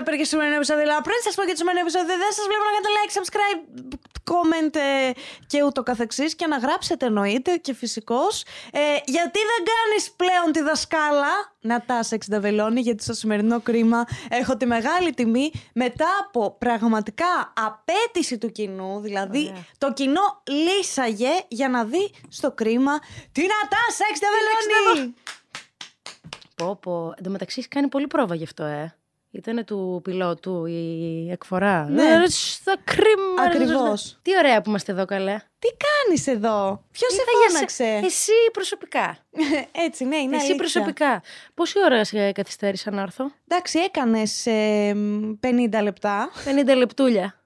έπαιρνε και στο σημερινό επεισόδιο. Αλλά πριν σα πω και το σημερινό επεισόδιο, δεν σας βλέπω να κάνετε like, subscribe, comment ε, και ούτω καθεξής. Και να γράψετε εννοείται και φυσικώς. Ε, γιατί δεν κάνεις πλέον τη δασκάλα Νατάσα Εξενταβελώνη, γιατί στο σημερινό κρίμα έχω τη μεγάλη τιμή μετά από πραγματικά απέτηση του κοινού. Δηλαδή, το κοινό λύσαγε για να δει στο κρίμα τη Νατάσα Εξενταβελώνη. Πω, πω. Εν τω μεταξύ έχει κάνει πολύ πρόβα γι' αυτό, ε. Ήταν του πιλότου η εκφορά. Ναι. Ε, Στα κρίμα. Ακριβώς. Τι ωραία που είμαστε εδώ, καλέ. Τι κάνεις εδώ, Ποιος σε Ήρθα για φώναξε; σε- Εσύ προσωπικά. Έτσι, ναι, είναι Εσύ αλήθεια. προσωπικά. Πόση ώρα σε καθυστέρησα να έρθω; Εντάξει, έκανες 50 λεπτά. 50 λεπτούλια.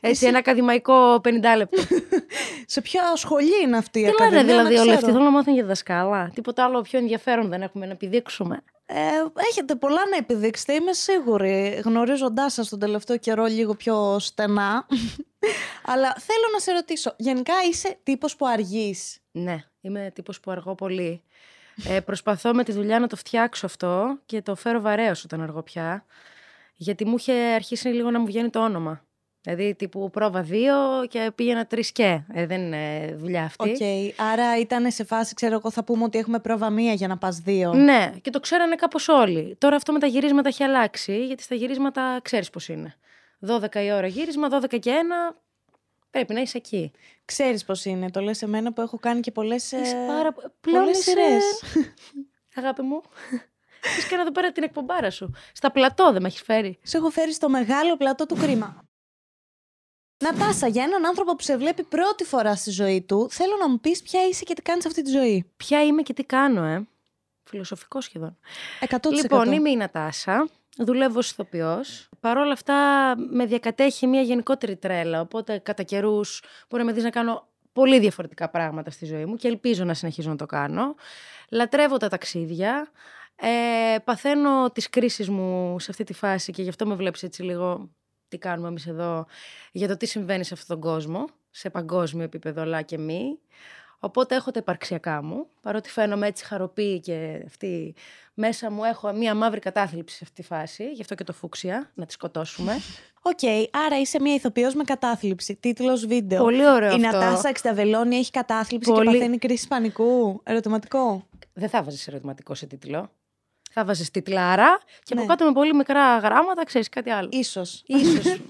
Έτσι, ένα ακαδημαϊκό 50 λεπτό. Σε ποια σχολή είναι αυτή η Τι ακαδημία, λένε δηλαδή να όλοι ξέρω. αυτοί. Θέλουν να μάθουν για δασκάλα. Τίποτα άλλο πιο ενδιαφέρον δεν έχουμε να επιδείξουμε. Ε, έχετε πολλά να επιδείξετε, είμαι σίγουρη. Γνωρίζοντάς σας τον τελευταίο καιρό λίγο πιο στενά. Αλλά θέλω να σε ρωτήσω, γενικά είσαι τύπος που αργείς; Ναι, είμαι τύπος που αργώ πολύ. Ε, προσπαθώ με τη δουλειά να το φτιάξω αυτό και το φέρω βαρέως όταν αργώ πια. Γιατί μου είχε αρχίσει λίγο να μου βγαίνει το όνομα. Δηλαδή τύπου πρόβα δύο και πήγαινα τρεις και. Ε, δεν είναι δουλειά αυτή. Οκ, άρα ήταν σε φάση, ξέρω εγώ, θα πούμε ότι έχουμε πρόβα μία για να πας δύο. Ναι, και το ξέρανε κάπως όλοι. Τώρα αυτό με τα γυρίσματα έχει αλλάξει, γιατί στα γυρίσματα ξέρεις πώς είναι. 12 η ώρα γύρισμα, 12 και 1, πρέπει να είσαι εκεί. Ξέρεις πώς είναι, το λες εμένα που έχω κάνει και πολλές, ε, Είσαι πάρα πο- πλέον πολλές είσαι- σειρές. Αγάπη μου, έχεις κάνει εδώ πέρα την εκπομπάρα σου. Στα πλατό δεν με έχεις φέρει. Σε έχω φέρει στο μεγάλο πλατό του κρίμα. Νατάσα, για έναν άνθρωπο που σε βλέπει πρώτη φορά στη ζωή του, θέλω να μου πεις ποια είσαι και τι κάνεις αυτή τη ζωή. Ποια είμαι και τι κάνω, ε. Φιλοσοφικό σχεδόν. 100%. Λοιπόν, είμαι η Νατάσα. Δουλεύω ως ηθοποιός. Παρ' όλα αυτά με διακατέχει μια γενικότερη τρέλα. Οπότε κατά καιρούς μπορεί να με δεις να κάνω πολύ διαφορετικά πράγματα στη ζωή μου και ελπίζω να συνεχίζω να το κάνω. Λατρεύω τα ταξίδια. Ε, παθαίνω τις κρίσεις μου σε αυτή τη φάση και γι' αυτό με βλέπεις έτσι λίγο τι κάνουμε εμείς εδώ για το τι συμβαίνει σε αυτόν τον κόσμο, σε παγκόσμιο επίπεδο αλλά και μη. Οπότε έχω τα υπαρξιακά μου, παρότι φαίνομαι έτσι χαρωπή και αυτή μέσα μου έχω μία μαύρη κατάθλιψη σε αυτή τη φάση, γι' αυτό και το φούξια, να τη σκοτώσουμε. Οκ, άρα είσαι μια ηθοποιός με κατάθλιψη. Τίτλος βίντεο. Πολύ ωραίο Η αυτό. Νατάσα Εξηνταβελώνη έχει κατάθλιψη Πολύ. και παθαίνει κρίση πανικού. Ερωτηματικό. Δεν θα βάζεις ερωτηματικό σε τίτλο. Θα βάζεις τίτλάρα και Ναι. από κάτω με πολύ μικρά γράμματα ξέρεις κάτι άλλο. Ίσως. Ίσως.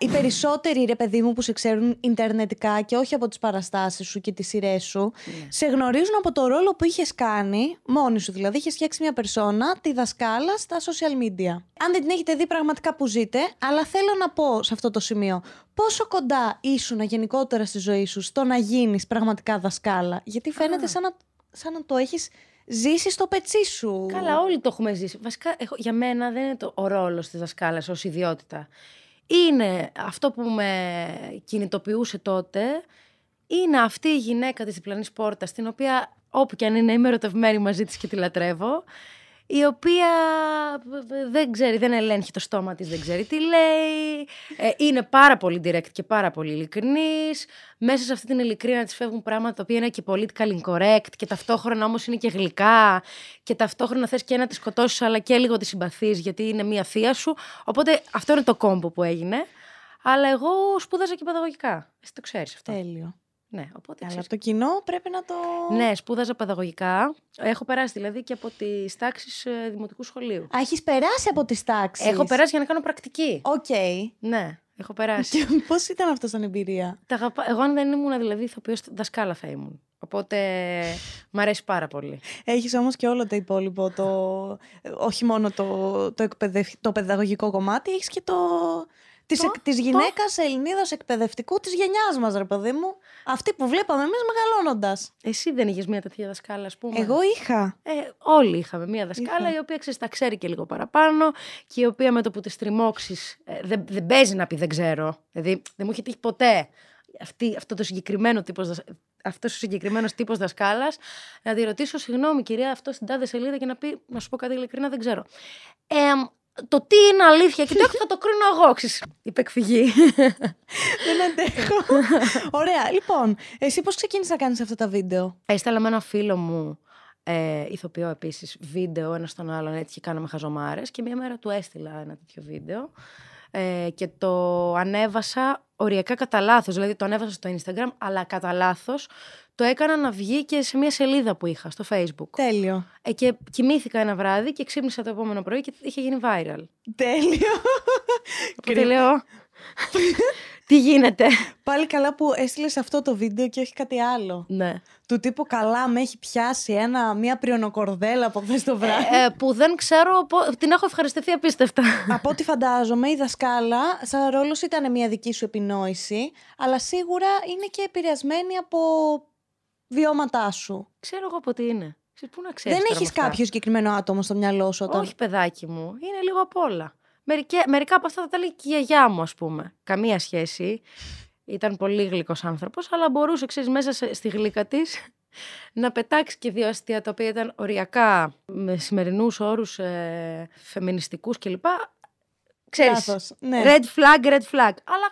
Οι περισσότεροι ρε παιδί μου που σε ξέρουν ιντερνετικά και όχι από τις παραστάσεις σου και τις σειρές σου, Ναι. σε γνωρίζουν από το ρόλο που είχες κάνει, μόνη σου δηλαδή, είχες φτιάξει μια περσόνα, τη δασκάλα στα social media. Αν δεν την έχετε δει πραγματικά που ζείτε, αλλά θέλω να πω σε αυτό το σημείο, πόσο κοντά ήσουν γενικότερα στη ζωή σου στο να γίνεις πραγματικά δασκάλα, γιατί φαίνεται σαν να, σαν να το έχεις ζήσεις στο πετσί σου. Καλά, όλοι το έχουμε ζήσει. Βασικά, έχω, για μένα δεν είναι το, ο ρόλος της δασκάλας ως ιδιότητα. Είναι αυτό που με κινητοποιούσε τότε, είναι αυτή η γυναίκα της διπλανής πόρτας, την οποία όπου και αν είναι είμαι ερωτευμένη μαζί της και τη λατρεύω, η οποία δεν ξέρει, δεν ελέγχει το στόμα της, δεν ξέρει τι λέει, ε, είναι πάρα πολύ direct και πάρα πολύ ειλικρινής, μέσα σε αυτή την ειλικρίνεια της φεύγουν πράγματα τα οποία είναι και political incorrect και ταυτόχρονα όμως είναι και γλυκά και ταυτόχρονα θες και να τη σκοτώσεις αλλά και λίγο τη συμπαθείς γιατί είναι μία θεία σου, οπότε αυτό είναι το combo που έγινε. Αλλά εγώ σπούδαζα και παιδαγωγικά. Εσύ το ξέρεις αυτό. Τέλειο. Ναι, οπότε Αλλά ξέρεις. το κοινό πρέπει να το... Ναι, σπούδαζα παιδαγωγικά. Έχω περάσει δηλαδή και από τις τάξεις δημοτικού σχολείου. Α, έχεις περάσει από τις τάξεις; Έχω περάσει για να κάνω πρακτική. Οκ. Ναι, έχω περάσει. Και πώς ήταν αυτό σαν εμπειρία; Τα αγαπά- Εγώ, αν δεν ήμουν δηλαδή ηθοποιός, δασκάλα θα ήμουν. Οπότε μ' αρέσει πάρα πολύ. Έχεις όμως και όλο το υπόλοιπο, το... όχι μόνο το, το, εκπαιδευ- το παιδαγωγικό κομμάτι, έχεις και το... Της, Το- εκ- της γυναίκας Ελληνίδας εκπαιδευτικού της γενιάς μας, ρε παιδί μου. Αυτή που βλέπαμε εμείς μεγαλώνοντας. Εσύ δεν είχες μια τέτοια δασκάλα, ας πούμε; Εγώ είχα. Ε, όλοι είχαμε μία δασκάλα Είχα. η οποία ξέρεις, τα ξέρει και λίγο παραπάνω και η οποία με το που τη τριμώξει δεν, δεν παίζει να πει δεν ξέρω. Δηλαδή δεν μου είχε τύχει ποτέ αυτή, αυτό το συγκεκριμένο τύπος, δασ- αυτός ο συγκεκριμένος τύπος δασκάλας να τη ρωτήσω συγγνώμη κυρία αυτό στην τάδε σελίδα και να πει να σου πω κάτι ειλικρινά δεν ξέρω. Ε, το τι είναι αλήθεια και το έχω θα το κρίνω εγώ, ξέρεις, είπε εκφυγή. Δεν αντέχω. Ωραία. Λοιπόν, εσύ πώς ξεκίνησες να κάνεις αυτά τα βίντεο; Έστελα με ένα φίλο μου ε, ηθοποιό επίσης βίντεο ένα στον άλλον έτσι και κάναμε χαζομάρες και μία μέρα του έστειλα ένα τέτοιο βίντεο ε, και το ανέβασα οριακά κατά λάθος. Δηλαδή το ανέβασα στο Instagram, αλλά κατά λάθος το έκανα να βγει και σε μια σελίδα που είχα στο Facebook. Τέλειο. Ε, και κοιμήθηκα ένα βράδυ και ξύπνησα το επόμενο πρωί και είχε γίνει viral. Τέλειο. Οπότε λέω. Τι γίνεται; Πάλι καλά που έστειλες αυτό το βίντεο και όχι κάτι άλλο. Ναι. Του τύπου καλά με έχει πιάσει ένα, μια πριονοκορδέλα από χθες το βράδυ. Ε, ε, που δεν ξέρω, πο- την έχω ευχαριστηθεί απίστευτα. από ό,τι φαντάζομαι, η δασκάλα, σαν ρόλος ήταν μια δική σου επινόηση, αλλά σίγουρα είναι και επηρεασμένη από βιώματά σου. ξέρω εγώ από τι είναι. Εσύ πού να ξέρεις Δεν τώρα έχεις με αυτά. κάποιο συγκεκριμένο άτομο στο μυαλό σου όταν. Όχι, παιδάκι μου. Είναι λίγο απ' όλα. Μερικέ, μερικά από αυτά θα τα λέει και η γιαγιά μου, ας πούμε. Καμία σχέση. Ήταν πολύ γλυκός άνθρωπος, αλλά μπορούσε, ξέρεις, μέσα σε- στη γλύκα της να πετάξει και δύο αστεία τα οποία ήταν οριακά με σημερινούς όρους ε, φεμινιστικούς κλπ. Ξέρεις, Λάθος, ναι. red flag, red flag. Αλλά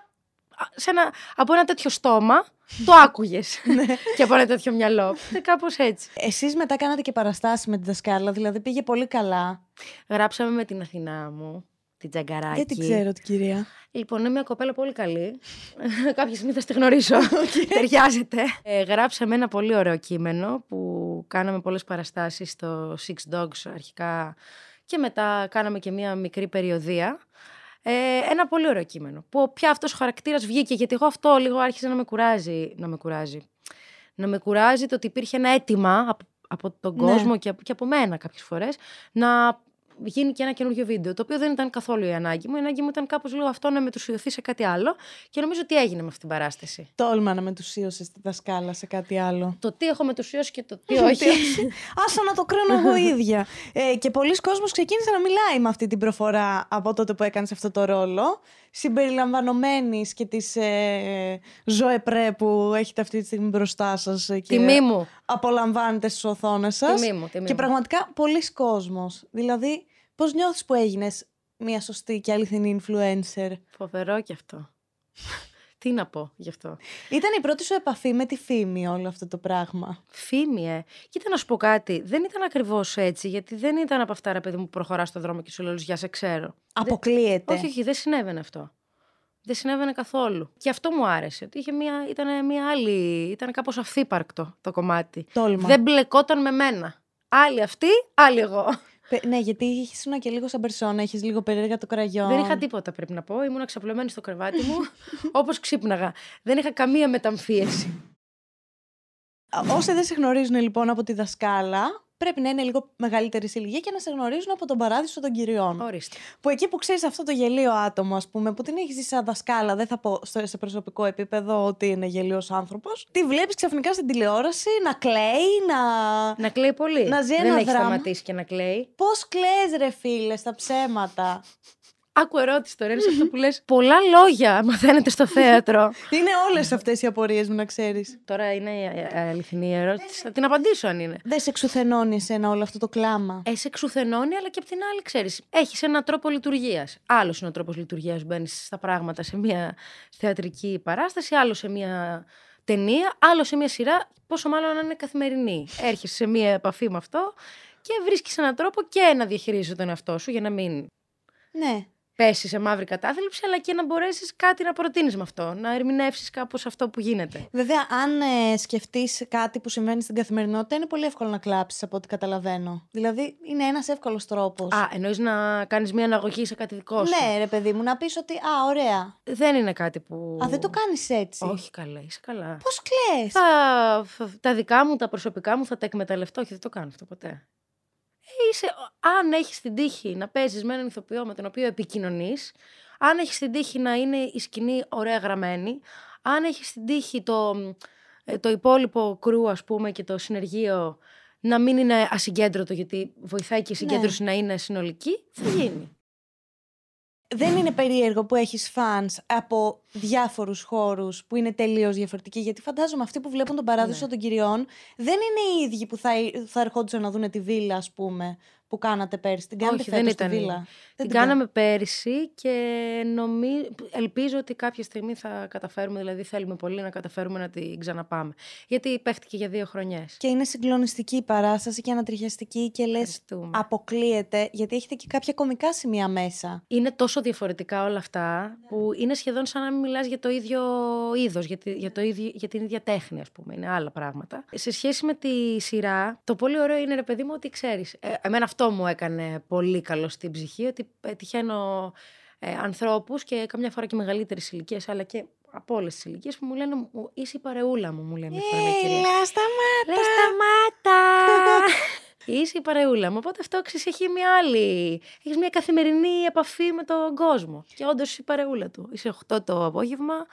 α, σε ένα, από ένα τέτοιο στόμα το άκουγες. Ναι. και από ένα τέτοιο μυαλό. Κάπως έτσι. Εσείς μετά κάνατε και παραστάσεις με τη δασκάλα, δηλαδή πήγε πολύ καλά. Γράψαμε με την Αθηνά μου, την Τζαγκαράκη. Δεν την ξέρω την κυρία. Λοιπόν, είναι μια κοπέλα πολύ καλή. Κάποια στιγμή θα στη γνωρίσω. Ταιριάζεται. Ε, γράψαμε ένα πολύ ωραίο κείμενο που κάναμε πολλές παραστάσεις στο Six Dogs αρχικά και μετά κάναμε και μια μικρή περιοδία. Ε, ένα πολύ ωραίο κείμενο. Που πια αυτός ο χαρακτήρας βγήκε γιατί εγώ αυτό λίγο άρχισε να με κουράζει. Να με κουράζει. Να με κουράζει το ότι υπήρχε ένα αίτημα από, από τον Ναι. κόσμο και, από- και από μένα κάποιες φορές να γίνει και ένα καινούριο βίντεο. Το οποίο δεν ήταν καθόλου η ανάγκη μου. Η ανάγκη μου ήταν κάπως λίγο αυτό να μετουσιωθεί σε κάτι άλλο και νομίζω ότι έγινε με αυτή την παράσταση. Τόλμα να μετουσίωσες τη δασκάλα σε κάτι άλλο. Το τι έχω μετουσιώσει και το τι όχι. Άσα να το κρίνω εγώ ίδια. Ε, και πολλοί κόσμος ξεκίνησε να μιλάει με αυτή την προφορά από τότε που έκανες αυτό το ρόλο. Συμπεριλαμβανομένης και της ε, ζωεπρέ που έχετε αυτή τη στιγμή μπροστά σας. ε, Και Τιμή μου. Απολαμβάνετε στις οθόνες σας. Τιμή μου, τιμή και μου. πραγματικά πολλοί κόσμος. Δηλαδή, πώς νιώθεις που έγινες μια σωστή και αληθινή influencer; Φοβερό κι αυτό. Τι να πω γι' αυτό; Ήταν η πρώτη σου επαφή με τη φήμη όλο αυτό το πράγμα; Φήμη, ε. Κοίτα να σου πω κάτι. Δεν ήταν ακριβώς έτσι, γιατί δεν ήταν από αυτά, ρε παιδί μου, που προχωράς στον δρόμο και σου λέω Γεια, σε ξέρω. Αποκλείεται. Όχι, όχι, δεν συνέβαινε αυτό. Δεν συνέβαινε καθόλου. Και αυτό μου άρεσε. Ότι είχε μια, ήταν μια άλλη. ήταν κάπως αυθύπαρκτο το κομμάτι. Τόλμα. Δεν μπλεκόταν με μένα. Άλλη αυτή, άλλη εγώ. Πε- Ναι, γιατί ήσουν και λίγο σαν περσόνα, έχεις λίγο περίεργα το κραγιόν. Δεν είχα τίποτα, πρέπει να πω. Ήμουν ξαπλωμένη στο κρεβάτι μου, όπως ξύπναγα. Δεν είχα καμία μεταμφίεση. Όσοι δεν σε γνωρίζουν λοιπόν από τη δασκάλα, πρέπει να είναι λίγο μεγαλύτερη σε ηλικία και να σε γνωρίζουν από τον παράδεισο των κυριών. Ορίστε. Που εκεί που ξέρεις αυτό το γελίο άτομο, ας πούμε, που την έχεις ζήσει σαν δασκάλα, δεν θα πω στο, σε προσωπικό επίπεδο ότι είναι γελίος άνθρωπος. Τι βλέπεις ξαφνικά στην τηλεόραση να κλαίει, να. Να κλαίει πολύ. Να ζει Δεν ένα έχει δράμα. σταματήσει και να κλαίει. Πώς κλαις ρε φίλε, στα ψέματα. Άκου ερώτηση τώρα, είναι σε αυτό που λες. Πολλά λόγια μαθαίνετε στο θέατρο. είναι όλες αυτές οι απορίες μου, να ξέρεις. τώρα είναι η ε, αληθινή ερώτηση. Θα την απαντήσω αν είναι. Δεν σε εξουθενώνει εσένα όλο αυτό το κλάμα. Ε, σε εξουθενώνει, αλλά και απ' την άλλη, ξέρεις, έχεις έναν τρόπο λειτουργίας. Άλλος είναι ο τρόπος λειτουργίας. Μπαίνεις στα πράγματα σε μια θεατρική παράσταση, άλλος σε μια ταινία, άλλος σε μια σειρά. Πόσο μάλλον να είναι καθημερινή. Έρχεσαι σε μια επαφή με αυτό και βρίσκεις έναν τρόπο και να διαχειρίζεσαι τον εαυτό σου για να μην Ναι. Πέσει σε μαύρη κατάθλιψη, αλλά και να μπορέσεις κάτι να προτείνεις με αυτό. Να ερμηνεύσεις κάπως αυτό που γίνεται. Βέβαια, αν ε, σκεφτείς κάτι που συμβαίνει στην καθημερινότητα, είναι πολύ εύκολο να κλάψεις από ό,τι καταλαβαίνω. Δηλαδή, είναι ένας εύκολος τρόπος. Α, εννοείς να κάνεις μια αναγωγή σε κάτι δικό σου; Ναι, ρε παιδί μου, να πεις ότι. Α, ωραία. Δεν είναι κάτι που. Α, δεν το κάνεις έτσι. Όχι καλά, είσαι καλά. Πώς κλε. Θα, θα- τα δικά μου, τα προσωπικά μου θα τα εκμεταλλευτώ και δεν το κάνω αυτό ποτέ. Ε, είσαι, αν έχεις την τύχη να παίζεις με έναν ηθοποιό με τον οποίο επικοινωνείς, αν έχεις την τύχη να είναι η σκηνή ωραία γραμμένη, αν έχεις την τύχη το, ε, το υπόλοιπο κρού, ας πούμε, και το συνεργείο να μην είναι ασυγκέντρωτο, γιατί βοηθάει και η συγκέντρωση να είναι συνολική, θα γίνει. Δεν είναι περίεργο που έχεις φαν από διάφορους χώρους που είναι τελείως διαφορετικοί. Γιατί φαντάζομαι αυτοί που βλέπουν τον παράδεισο Ναι. των κυριών δεν είναι οι ίδιοι που θα, θα ερχόντουσαν να δουν τη βίλα, ας πούμε, που κάνατε πέρσι. Την κάνετε Όχι, δεν φέτος τη ήταν η- βίλα; Δεν Την κάναμε πέρυσι και νομί... ελπίζω ότι κάποια στιγμή θα καταφέρουμε, δηλαδή θέλουμε πολύ να καταφέρουμε να την ξαναπάμε. Γιατί παίχτηκε για δύο χρονιές. Και είναι συγκλονιστική η παράσταση και ανατριχιαστική και λες. Ευχαριστούμε. Αποκλείεται, γιατί έχετε και κάποια κομικά σημεία μέσα. Είναι τόσο διαφορετικά όλα αυτά που είναι σχεδόν σαν να μην μιλάς για το ίδιο είδος, για, τη- για, το ίδιο, για την ίδια τέχνη ας πούμε, είναι άλλα πράγματα. Σε σχέση με τη σειρά, το πολύ ωραίο είναι ρε παιδί μου ότι ξέρεις, ε, εμένα αυτό μου έκανε πολύ καλό στην ψυχή, ότι πετυχαίνω ε, ανθρώπους και καμιά φορά και μεγαλύτερες ηλικίες, αλλά και από όλες τις ηλικίες που μου λένε «Μου- Είσαι η παρεούλα μου, μου λένε μια φορά μια κυρία. σταμάτα! Λε σταμάτα! Είσαι η παρεούλα μου. Οπότε αυτό ξέρεις, έχει μια άλλη. Έχεις μια καθημερινή επαφή με τον κόσμο. Και όντως είσαι η παρεούλα του. Είσαι 8 το απόγευμα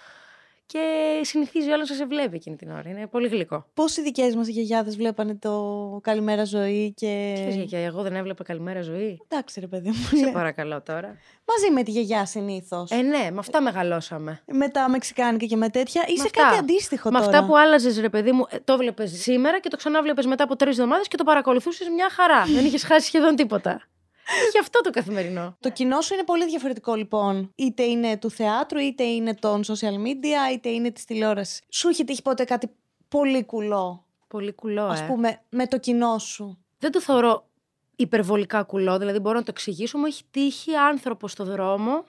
και συνηθίζει όλο να σε βλέπει εκείνη την ώρα. Είναι πολύ γλυκό. Πώ οι δικές μας γιαγιάδες βλέπανε το Καλημέρα Ζωή και. Ξέρεις, γιαγιά, εγώ δεν έβλεπα καλημέρα ζωή. Εντάξει, ρε παιδί μου. Σε λέω. παρακαλώ τώρα. Μαζί με τη γιαγιά συνήθως. Ε, ναι, με αυτά μεγαλώσαμε. Με τα μεξικάνικα και με τέτοια. Είσαι αυτά. κάτι αντίστοιχο Με τώρα. αυτά που άλλαζες, ρε παιδί μου, ε, το βλέπει σήμερα και το ξανάβλεπες μετά από τρεις εβδομάδες και το παρακολουθούσες μια χαρά. δεν είχες χάσει σχεδόν τίποτα. Είχε αυτό το καθημερινό. Το κοινό σου είναι πολύ διαφορετικό λοιπόν. Είτε είναι του θεάτρου, είτε είναι των social media, είτε είναι της τηλεόρασης. Σου έχει τύχει ποτέ κάτι πολύ κουλό, Πολύ κουλό, ας ε. πούμε, με το κοινό σου. δεν το θεωρώ υπερβολικά κουλό, δηλαδή μπορώ να το εξηγήσω. Μου έχει τύχει άνθρωπος στο δρόμο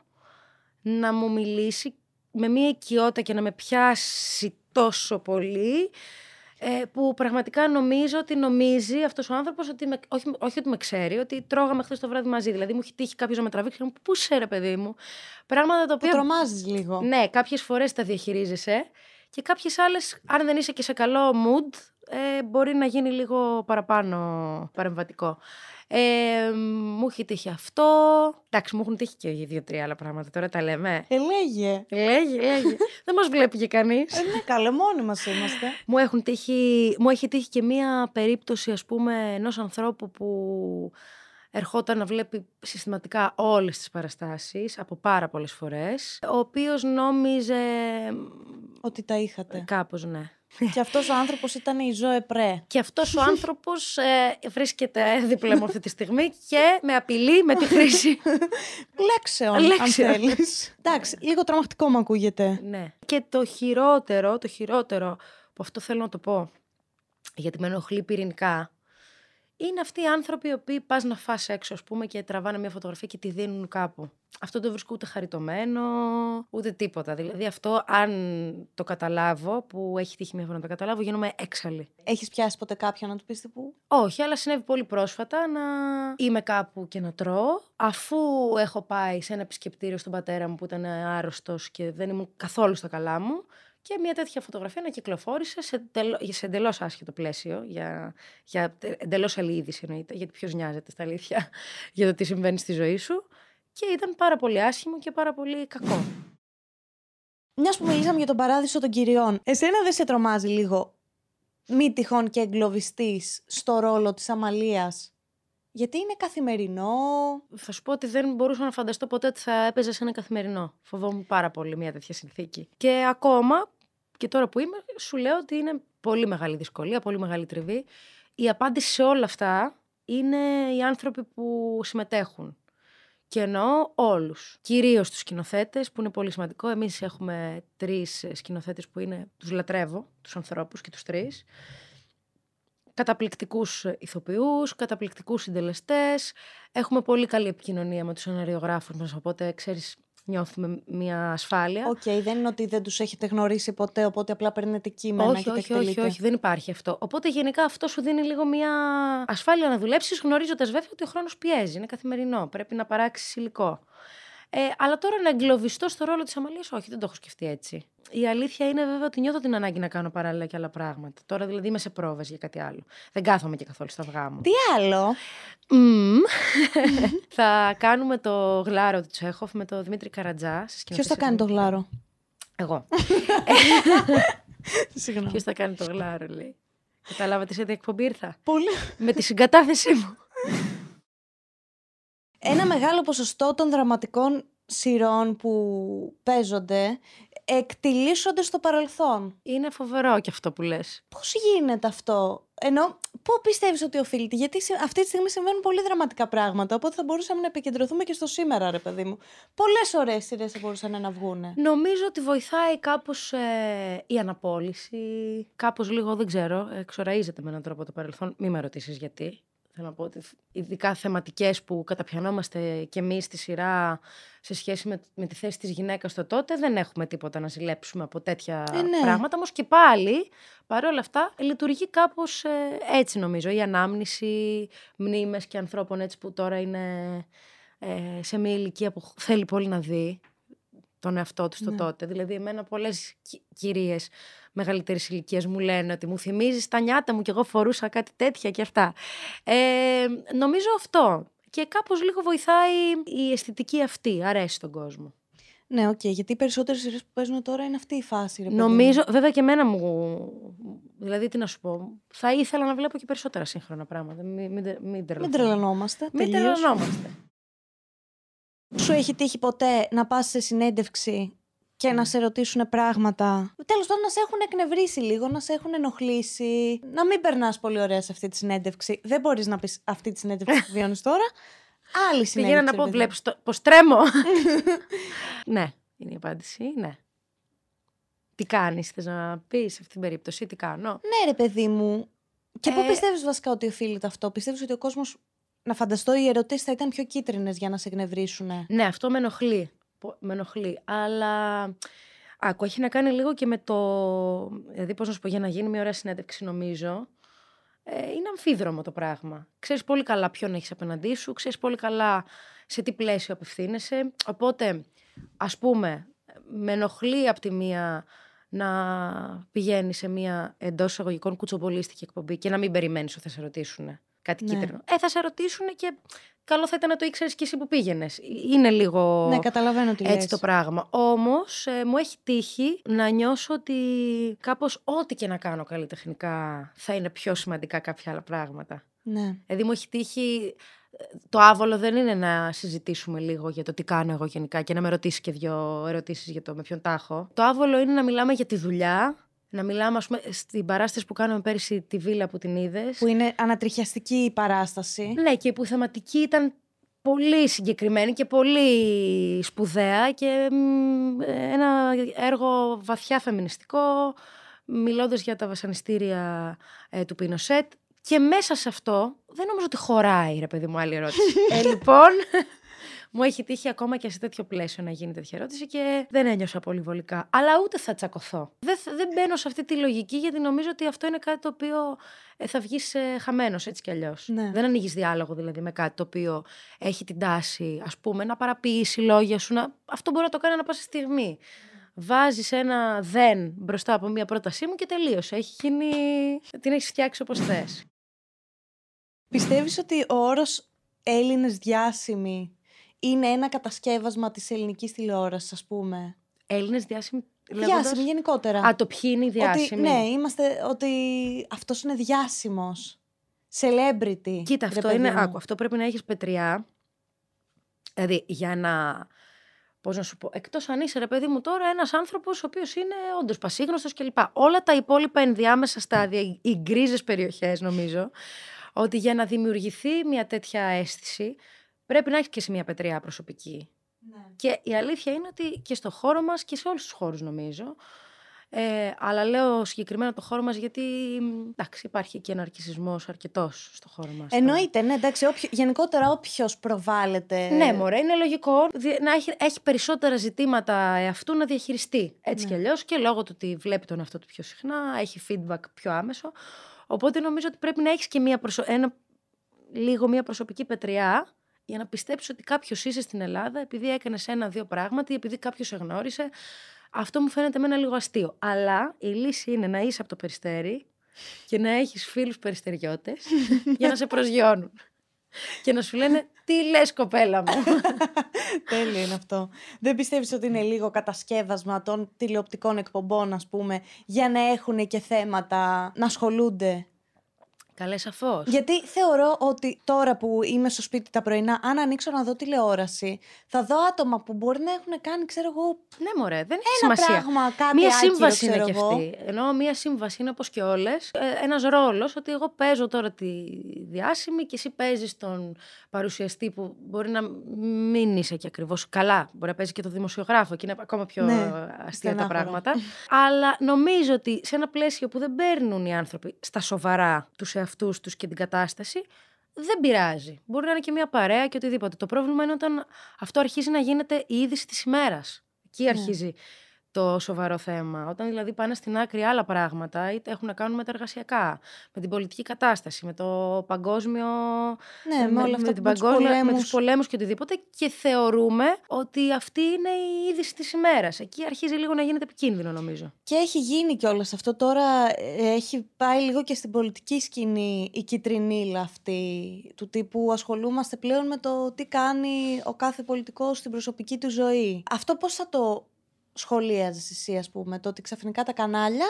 να μου μιλήσει με μία οικειότητα και να με πιάσει τόσο πολύ ε, που πραγματικά νομίζω ότι νομίζει αυτός ο άνθρωπος ότι με, όχι, όχι ότι με ξέρει, ότι τρώγαμε χθες το βράδυ μαζί. Δηλαδή μου έχει τύχει κάποιος να με τραβήξει και να μου πει, πού είσαι ρε παιδί μου; Πράγματα τα Που οποία τρομάζεις λίγο. ναι, κάποιες φορές τα διαχειρίζεσαι και κάποιες άλλες, αν δεν είσαι και σε καλό mood, ε, μπορεί να γίνει λίγο παραπάνω παρεμβατικό. Ε, μου έχει τύχει αυτό. Εντάξει, μου έχουν τύχει και δύο-τρία άλλα πράγματα. Τώρα τα λέμε. Ε, λέγε. Λέγει, λέγει. δεν μας βλέπει και κανείς. Ε, ναι, καλέ, μόνοι μας είμαστε. μου, έχουν τύχει, μου έχει τύχει και μία περίπτωση, ας πούμε, ενός ανθρώπου που ερχόταν να βλέπει συστηματικά όλες τις παραστάσεις από πάρα πολλές φορές, ο οποίος νόμιζε Ότι τα είχατε. κάπως ναι. και αυτός ο άνθρωπος ήταν η Ζωέ Πρέ. Και αυτός ο άνθρωπος ε, βρίσκεται δίπλα μου αυτή τη στιγμή και με απειλεί με τη χρήση. Λέξεων, αν Λέξεων. θέλεις. Εντάξει, λίγο τρομακτικό μου ακούγεται. ναι. Και το χειρότερο, το χειρότερο που αυτό θέλω να το πω, γιατί με ενοχλεί πυρηνικά, είναι αυτοί οι άνθρωποι οι οποίοι πας να φας έξω, ας πούμε, και τραβάνε μια φωτογραφία και τη δίνουν κάπου. Αυτό δεν βρίσκω ούτε χαριτωμένο, ούτε τίποτα. Δηλαδή αυτό, αν το καταλάβω, που έχει τύχει μια φορά να το καταλάβω, γίνομαι έξαλλη. Έχεις πιάσει ποτέ κάποιον να του πεις τύπου; Όχι, αλλά συνέβη πολύ πρόσφατα να είμαι κάπου και να τρώω. Αφού έχω πάει σε ένα επισκεπτήριο στον πατέρα μου που ήταν άρρωστος και δεν ήμουν καθόλου στα καλά μου. Και μια τέτοια φωτογραφία να κυκλοφόρησε σε, τελο... σε εντελώς άσχετο πλαίσιο. Για, για εντελώς άλλη είδηση εννοείται, γιατί ποιος νοιάζεται στα αλήθεια για το τι συμβαίνει στη ζωή σου. Και ήταν πάρα πολύ άσχημο και πάρα πολύ κακό. Μιας που μιλήσαμε για τον παράδεισο των κυριών, εσένα δεν σε τρομάζει λίγο μη τυχόν και εγκλωβιστή στο ρόλο της Αμαλίας; Γιατί είναι καθημερινό; Θα σου πω ότι δεν μπορούσα να φανταστώ ποτέ ότι θα έπαιζε σε ένα καθημερινό. Φοβόμουν πάρα πολύ μια τέτοια συνθήκη. Και ακόμα, και τώρα που είμαι, σου λέω ότι είναι πολύ μεγάλη δυσκολία, πολύ μεγάλη τριβή. Η απάντηση σε όλα αυτά είναι οι άνθρωποι που συμμετέχουν. Και εννοώ όλους. Κυρίως τους σκηνοθέτες, που είναι πολύ σημαντικό. Εμείς έχουμε τρεις σκηνοθέτες που είναι, τους λατρεύω, τους ανθρώπους και τους τρεις καταπληκτικούς ηθοποιούς, καταπληκτικούς συντελεστές. Έχουμε πολύ καλή επικοινωνία με τους σεναριογράφους μας, οπότε ξέρεις, νιώθουμε μια ασφάλεια. Οκ, δεν είναι ότι δεν τους έχετε γνωρίσει ποτέ, οπότε απλά παίρνετε κείμενα όχι, και τα όχι, όχι, εκτελείτε. όχι, δεν υπάρχει αυτό. Οπότε γενικά αυτό σου δίνει λίγο μια ασφάλεια να δουλέψεις, γνωρίζοντας βέβαια ότι ο χρόνος πιέζει. Είναι καθημερινό. Πρέπει να παράξεις υλικό. Ε, αλλά τώρα να εγκλωβιστώ στο ρόλο της Αμαλίας, όχι, δεν το έχω σκεφτεί έτσι. Η αλήθεια είναι βέβαια ότι νιώθω την ανάγκη να κάνω παράλληλα και άλλα πράγματα. Τώρα δηλαδή είμαι σε πρόβες για κάτι άλλο. Δεν κάθομαι και καθόλου στα αυγά μου. Τι άλλο; Μμμ. θα κάνουμε το γλάρο του Τσέχοφ με τον Δημήτρη Καρατζά. Ποιος θα κάνει το γλάρο; Εγώ. Συγγνώμη. Ποιος θα κάνει το γλάρο, λέει. Καταλάβατε σε τι εκπομπή ήρθα; Πολύ. με τη συγκατάθεσή μου. Ένα μεγάλο ποσοστό των δραματικών σειρών που παίζονται εκτιλήσονται στο παρελθόν. Είναι φοβερό και αυτό που λες. Πώς γίνεται αυτό, ενώ πού πιστεύεις ότι οφείλεται, Γιατί σε- αυτή τη στιγμή συμβαίνουν πολύ δραματικά πράγματα. Οπότε θα μπορούσαμε να επικεντρωθούμε και στο σήμερα, ρε παιδί μου. Πολλές ωραίες σειρές θα μπορούσαν να βγουν. Νομίζω ότι βοηθάει κάπως ε, η αναπόλυση, κάπως λίγο, δεν ξέρω, εξοραίζεται με έναν τρόπο το παρελθόν. Μη με ρωτήσεις γιατί. Θέλω να πω ότι ειδικά θεματικές που καταπιανόμαστε κι εμείς στη σειρά σε σχέση με, με τη θέση της γυναίκας το τότε, δεν έχουμε τίποτα να ζηλέψουμε από τέτοια Ε, ναι. πράγματα. Όμως και πάλι, παρόλα αυτά, λειτουργεί κάπως ε, έτσι νομίζω. Η ανάμνηση, μνήμες και ανθρώπων έτσι που τώρα είναι ε, σε μια ηλικία που θέλει πολύ να δει τον εαυτό του στο Ναι. τότε. Δηλαδή, εμένα πολλές κυρίες μεγαλύτερης ηλικίας μου λένε ότι μου θυμίζεις τα νιάτα μου και εγώ φορούσα κάτι τέτοια και αυτά. Ε, νομίζω αυτό. Και κάπως λίγο βοηθάει η αισθητική αυτή. Αρέσει στον κόσμο. Ναι, οκ, γιατί οι περισσότερες σειρές που παίζουν τώρα είναι αυτή η φάση. Ρε παιδί μου. Νομίζω, βέβαια και εμένα μου. Δηλαδή, τι να σου πω. Θα ήθελα να βλέπω και περισσότερα σύγχρονα πράγματα. Μην, μην, τε- μην Μην τρελαθούμε. τρελαινόμαστε. Μην τελείως. τρελαινόμαστε. Σου έχει τύχει ποτέ να πας σε συνέντευξη και Ναι. να σε ρωτήσουν πράγματα; Τέλος πάντων, να σε έχουν εκνευρίσει λίγο, να σε έχουν ενοχλήσει. Να μην περνάς πολύ ωραία σε αυτή τη συνέντευξη. Δεν μπορείς να πεις αυτή τη συνέντευξη που βιώνεις τώρα. Άλλη συνέντευξη. Πήγαινα να ρε πω, παιδί μου. βλέπεις το, πως τρέμω. ναι, είναι η απάντηση, ναι. Τι κάνεις, θες να πεις σε αυτήν την περίπτωση, τι κάνω; Ναι, ρε παιδί μου. Και πού Ε, πιστεύεις βασικά ότι οφείλεται αυτό; Πιστεύεις ότι ο κόσμος, να φανταστώ, οι ερωτήσεις θα ήταν πιο κίτρινες για να σε εκνευρίσουν. Ναι, αυτό με ενοχλεί. Πο- Με ενοχλεί. Αλλά. Άκου, έχει να κάνει λίγο και με το. Δηλαδή, πώς να σου πω, για να γίνει μια ωραία συνέντευξη, νομίζω. Ε, είναι αμφίδρομο το πράγμα. Ξέρεις πολύ καλά ποιον έχεις απέναντί σου, ξέρεις πολύ καλά σε τι πλαίσιο απευθύνεσαι. Οπότε, ας πούμε, με ενοχλεί από τη μία να πηγαίνεις σε μια εντός εισαγωγικών κουτσομπολίστικη εκπομπή και να μην περιμένεις ότι θα σε ρωτήσουν κάτι Ναι. κίτρινο. Ε, θα σε ρωτήσουν και καλό θα ήταν να το ήξερες και εσύ που πήγαινες. Είναι λίγο Ναι, καταλαβαίνω τι έτσι λες. το πράγμα. Όμως μου έχει τύχει να νιώσω ότι κάπως ό,τι και να κάνω καλλιτεχνικά θα είναι πιο σημαντικά κάποια άλλα πράγματα. Ναι. Δηλαδή μου έχει τύχει. ε, Το άβολο δεν είναι να συζητήσουμε λίγο για το τι κάνω εγώ γενικά και να με ρωτήσει και δύο ερωτήσεις για το με ποιον τάχω. Το άβολο είναι να μιλάμε για τη δουλειά, να μιλάμε, ας πούμε, στην παράσταση που κάναμε πέρυσι τη βίλα που την είδες. Που είναι ανατριχιαστική η παράσταση. Ναι, και που η θεματική ήταν πολύ συγκεκριμένη και πολύ σπουδαία και μ, ένα έργο βαθιά φεμινιστικό, μιλώντας για τα βασανιστήρια ε, του Πινοσέτ. Και μέσα σε αυτό δεν νομίζω ότι χωράει, ρε παιδί μου, άλλη ερώτηση. ε, λοιπόν, μου έχει τύχει ακόμα και σε τέτοιο πλαίσιο να γίνει τέτοια ερώτηση και δεν ένιωσα πολύ βολικά. Αλλά ούτε θα τσακωθώ. Δεν, θα- δεν μπαίνω σε αυτή τη λογική γιατί νομίζω ότι αυτό είναι κάτι το οποίο ε, θα βγεις ε, χαμένος έτσι κι αλλιώς. Ναι. Δεν ανοίγεις διάλογο δηλαδή με κάτι το οποίο έχει την τάση, ας πούμε, να παραποιήσει λόγια σου. Να... Αυτό μπορεί να το κάνει ανα πάσα στιγμή. Βάζεις ένα δεν μπροστά από μια πρότασή μου και τελείωσε. Έχει γίνει. Την έχεις φτιάξει όπως θες. Πιστεύεις ότι ο όρος Έλληνες διάσημοι είναι ένα κατασκεύασμα της ελληνικής τηλεόρασης, ας πούμε. Έλληνες διάσημοι. λέγοντας- Διάσημοι γενικότερα. Α, το ποιοι είναι οι διάσημοι; Ότι, ναι, είμαστε ότι αυτός είναι διάσημος. Celebrity. Κοίτα, ρε αυτό παιδί είναι. μου. Άκου, αυτό πρέπει να έχεις πετριά. Δηλαδή, για να. Πώς να σου πω, εκτός αν είσαι ρε παιδί μου τώρα ένας άνθρωπος ο οποίος είναι όντως πασίγνωστος κλπ. Όλα τα υπόλοιπα ενδιάμεσα στάδια, οι- οι γκρίζες περιοχές, νομίζω, ότι για να δημιουργηθεί μια τέτοια αίσθηση πρέπει να έχει και σε μια πετριά προσωπική. Ναι. Και η αλήθεια είναι ότι και στο χώρο μας και σε όλους τους χώρους νομίζω. Ε, αλλά λέω συγκεκριμένα το χώρο μας γιατί μ, εντάξει, υπάρχει και ναρκισισμός αρκετός στο χώρο μας. τώρα. Εννοείται, ναι, εντάξει, όποιο, γενικότερα όποιος προβάλλεται. Ναι, μωρέ, είναι λογικό δι- να έχει, έχει περισσότερα ζητήματα εαυτού να διαχειριστεί. Έτσι Ναι. κι αλλιώς και λόγω του ότι βλέπει τον εαυτό του πιο συχνά, έχει feedback πιο άμεσο. Οπότε νομίζω ότι πρέπει να έχεις και μία προσω... ένα... λίγο μία προσωπική πετριά για να πιστέψεις ότι κάποιος είσαι στην Ελλάδα επειδή έκανες ένα-δύο πράγματα ή επειδή κάποιος σε γνώρισε. Αυτό μου φαίνεται εμένα λίγο αστείο. Αλλά η λύση είναι να είσαι από το περιστέρι και να έχεις φίλους περιστεριώτες για να σε προσγειώνουν. Και να σου λένε τι λες κοπέλα μου; Τέλειο είναι αυτό. Δεν πιστεύεις ότι είναι λίγο κατασκεύασμα των τηλεοπτικών εκπομπών, ας πούμε, για να έχουν και θέματα να ασχολούνται; Καλές, σαφώς. Γιατί θεωρώ ότι τώρα που είμαι στο σπίτι τα πρωινά, αν ανοίξω να δω τηλεόραση, θα δω άτομα που μπορεί να έχουν κάνει, ξέρω εγώ. Ναι, μωρέ, δεν έχει Ένα σημασία. πράγμα, κάτι Μία άκυρο, σύμβαση είναι ξέρω και εγώ. αυτή. Ενώ μία σύμβαση είναι όπως και όλες. Ένας ρόλος ότι εγώ παίζω τώρα τη διάσημη και εσύ παίζεις τον παρουσιαστή που μπορεί να μην είσαι και ακριβώς καλά. Μπορεί να παίζει και το δημοσιογράφο και είναι ακόμα πιο Ναι, αστεία τα στενάχωρο. πράγματα. Αλλά νομίζω ότι σε ένα πλαίσιο που δεν παίρνουν οι άνθρωποι στα σοβαρά τους εαυτού τους και την κατάσταση, δεν πειράζει. Μπορεί να είναι και μια παρέα και οτιδήποτε. Το πρόβλημα είναι όταν αυτό αρχίζει να γίνεται η είδηση της ημέρας. Εκεί Ναι. αρχίζει το σοβαρό θέμα. Όταν δηλαδή πάνε στην άκρη άλλα πράγματα, είτε έχουν να κάνουν με τα εργασιακά, με την πολιτική κατάσταση, με το παγκόσμιο. Ναι, με όλα αυτά την με τους παγκόσμια- με πολέμους. τους πολέμους και οτιδήποτε. Και θεωρούμε ότι αυτή είναι η είδηση της ημέρας. Εκεί αρχίζει λίγο να γίνεται επικίνδυνο, νομίζω. Και έχει γίνει κιόλας αυτό τώρα. ε, Έχει πάει λίγο και στην πολιτική σκηνή η κυτρινίλα αυτή. Του τύπου ασχολούμαστε πλέον με το τι κάνει ο κάθε πολιτικός στην προσωπική του ζωή. Αυτό πώς θα το σχολίαζες εσύ, ας πούμε, το ότι ξαφνικά τα κανάλια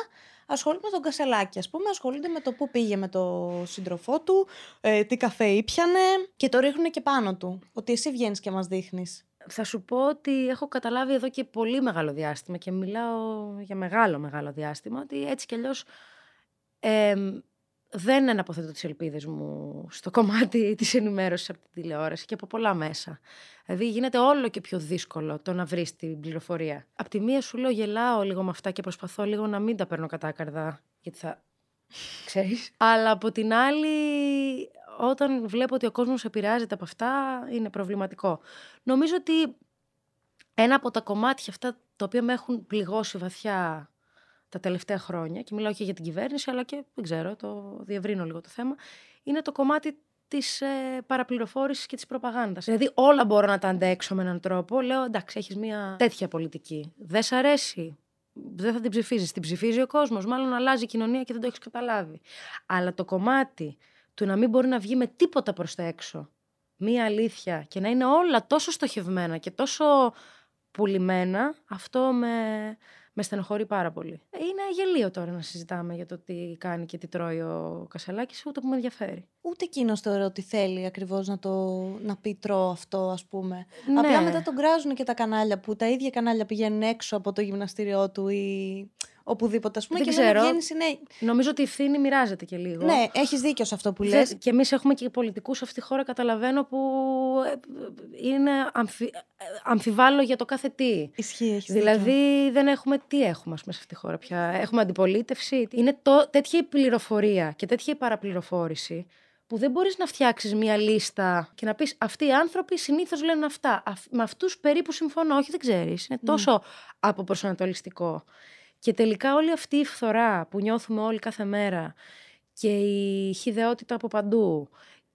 ασχολούνται με τον Κασελάκη, ας πούμε, ασχολούνται με το πού πήγε με το σύντροφό του, ε, τι καφέ ήπιανε και το ρίχνουν και πάνω του. Ότι εσύ βγαίνεις και μας δείχνεις. Θα σου πω ότι έχω καταλάβει εδώ και πολύ μεγάλο διάστημα και μιλάω για μεγάλο μεγάλο διάστημα ότι έτσι κι αλλιώς εμ, δεν αναποθέτω τις ελπίδες μου στο κομμάτι της ενημέρωσης από την τηλεόραση και από πολλά μέσα. Δηλαδή γίνεται όλο και πιο δύσκολο το να βρεις την πληροφορία. Απ' τη μία σου λέω γελάω λίγο με αυτά και προσπαθώ λίγο να μην τα παίρνω κατάκαρδα γιατί θα ξέρεις. Αλλά από την άλλη όταν βλέπω ότι ο κόσμος επηρεάζεται από αυτά είναι προβληματικό. Νομίζω ότι ένα από τα κομμάτια αυτά τα οποία με έχουν πληγώσει βαθιά τα τελευταία χρόνια και μιλάω και για την κυβέρνηση αλλά και δεν ξέρω, το διευρύνω λίγο το θέμα είναι το κομμάτι της ε, παραπληροφόρησης και της προπαγάνδας. Δηλαδή όλα μπορώ να τα αντέξω με έναν τρόπο. Λέω εντάξει έχεις μια τέτοια πολιτική. Δεν σ' αρέσει. Δεν θα την ψηφίζεις. Την ψηφίζει ο κόσμος. Μάλλον αλλάζει η κοινωνία και δεν το έχεις καταλάβει. Αλλά το κομμάτι του να μην μπορεί να βγει με τίποτα προς τα έξω μία αλήθεια και να είναι όλα τόσο στοχευμένα και τόσο πουλημένα, αυτό με, με στενοχωρεί πάρα πολύ. Είναι γελίο τώρα να συζητάμε για το τι κάνει και τι τρώει ο Κασελάκης, ούτε που με ενδιαφέρει. Ούτε εκείνος θεωρώ ότι θέλει ακριβώς να, το, να πει τρώω αυτό, ας πούμε. Ναι. Απλά μετά τον κράζουν και τα κανάλια που τα ίδια κανάλια πηγαίνουν έξω από το γυμναστήριό του ή οπουδήποτε, ας πούμε. Δεν και ξέρω. δεν βγαίνει συνέχεια. Νομίζω ότι η ευθύνη μοιράζεται και λίγο. Ναι, έχεις δίκιο σε αυτό που λες. Δε- Και εμείς έχουμε και πολιτικούς σε αυτή τη χώρα, καταλαβαίνω, που ε, είναι αμφι... ε, αμφιβάλλω για το κάθε τι. Ισχύει, έχεις Δηλαδή δεν έχουμε τι έχουμε ας πούμε, σε αυτή τη χώρα πια. Έχουμε αντιπολίτευση. Είναι το, τέτοια η πληροφορία και τέτοια η παραπληροφόρηση που δεν μπορείς να φτιάξεις μία λίστα και να πεις αυτοί οι άνθρωποι συνήθως λένε αυτά. Αυ- με αυτούς περίπου συμφωνώ. Όχι δεν ξέρεις. Είναι τόσο αποπροσανατολιστικό. Και τελικά όλη αυτή η φθορά που νιώθουμε όλοι κάθε μέρα και η χιδεότητα από παντού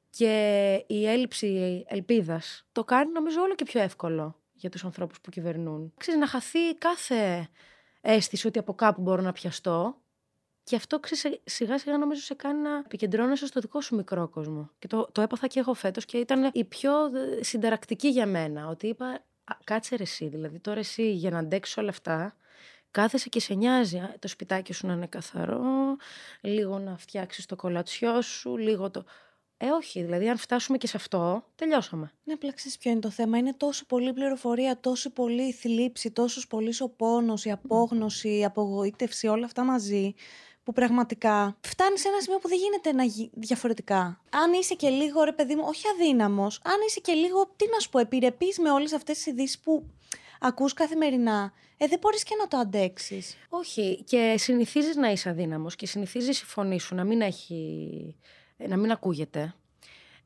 και η έλλειψη ελπίδας το κάνει νομίζω όλο και πιο εύκολο για τους ανθρώπους που κυβερνούν. Ξέρεις, να χαθεί κάθε αίσθηση ότι από κάπου μπορώ να πιαστώ και αυτό ξέρεις, σιγά σιγά νομίζω σε κάνει να επικεντρώνεσαι στο δικό σου μικρό κόσμο. Και το, το έπαθα και εγώ φέτος και ήταν η πιο ε, συνταρακτική για μένα. Ότι είπα, «Α, κάτσε ρε εσύ, δηλαδή τώρα εσύ για να αντέξεις όλα αυτά κάθεσαι και σε νοιάζει α, το σπιτάκι σου να είναι καθαρό, λίγο να φτιάξεις το κολατσιό σου, λίγο το... Ε, όχι, δηλαδή αν φτάσουμε και σε αυτό, τελειώσαμε. Ναι, απλά ξέρεις ποιο είναι το θέμα. Είναι τόσο πολλή πληροφορία, τόσο πολύ η θλίψη, τόσος πολύ ο πόνος, η απόγνωση, η απογοήτευση, όλα αυτά μαζί. Που πραγματικά φτάνει σε ένα σημείο που δεν γίνεται να γίνει διαφορετικά. Αν είσαι και λίγο, ρε παιδί μου, όχι αδύναμος, αν είσαι και λίγο, τι να σου πω, επιρρεπής με όλες αυτές τις ειδήσεις που ακούς καθημερινά, ε, δεν μπορείς και να το αντέξεις. Όχι, και συνηθίζεις να είσαι αδύναμος και συνηθίζεις η φωνή σου να μην έχει, να μην ακούγεται.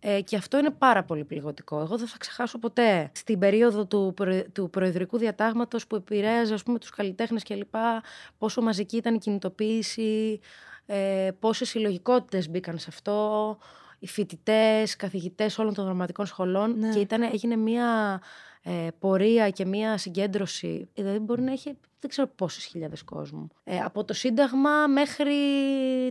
Ε, και αυτό είναι πάρα πολύ πληγωτικό. Εγώ δεν θα ξεχάσω ποτέ στην περίοδο του, προε- του προεδρικού διατάγματος που επηρέαζε ας πούμε, τους καλλιτέχνες και λοιπά, πόσο μαζική ήταν η κινητοποίηση, ε, πόσες συλλογικότητες μπήκαν σε αυτό, οι φοιτητές, καθηγητές όλων των δραματικών σχολών Ναι. και ήταν, έγινε μια ε, πορεία και μια συγκέντρωση. Δηλαδή μπορεί να έχει δεν ξέρω πόσες χιλιάδες κόσμου. Ε, από το Σύνταγμα μέχρι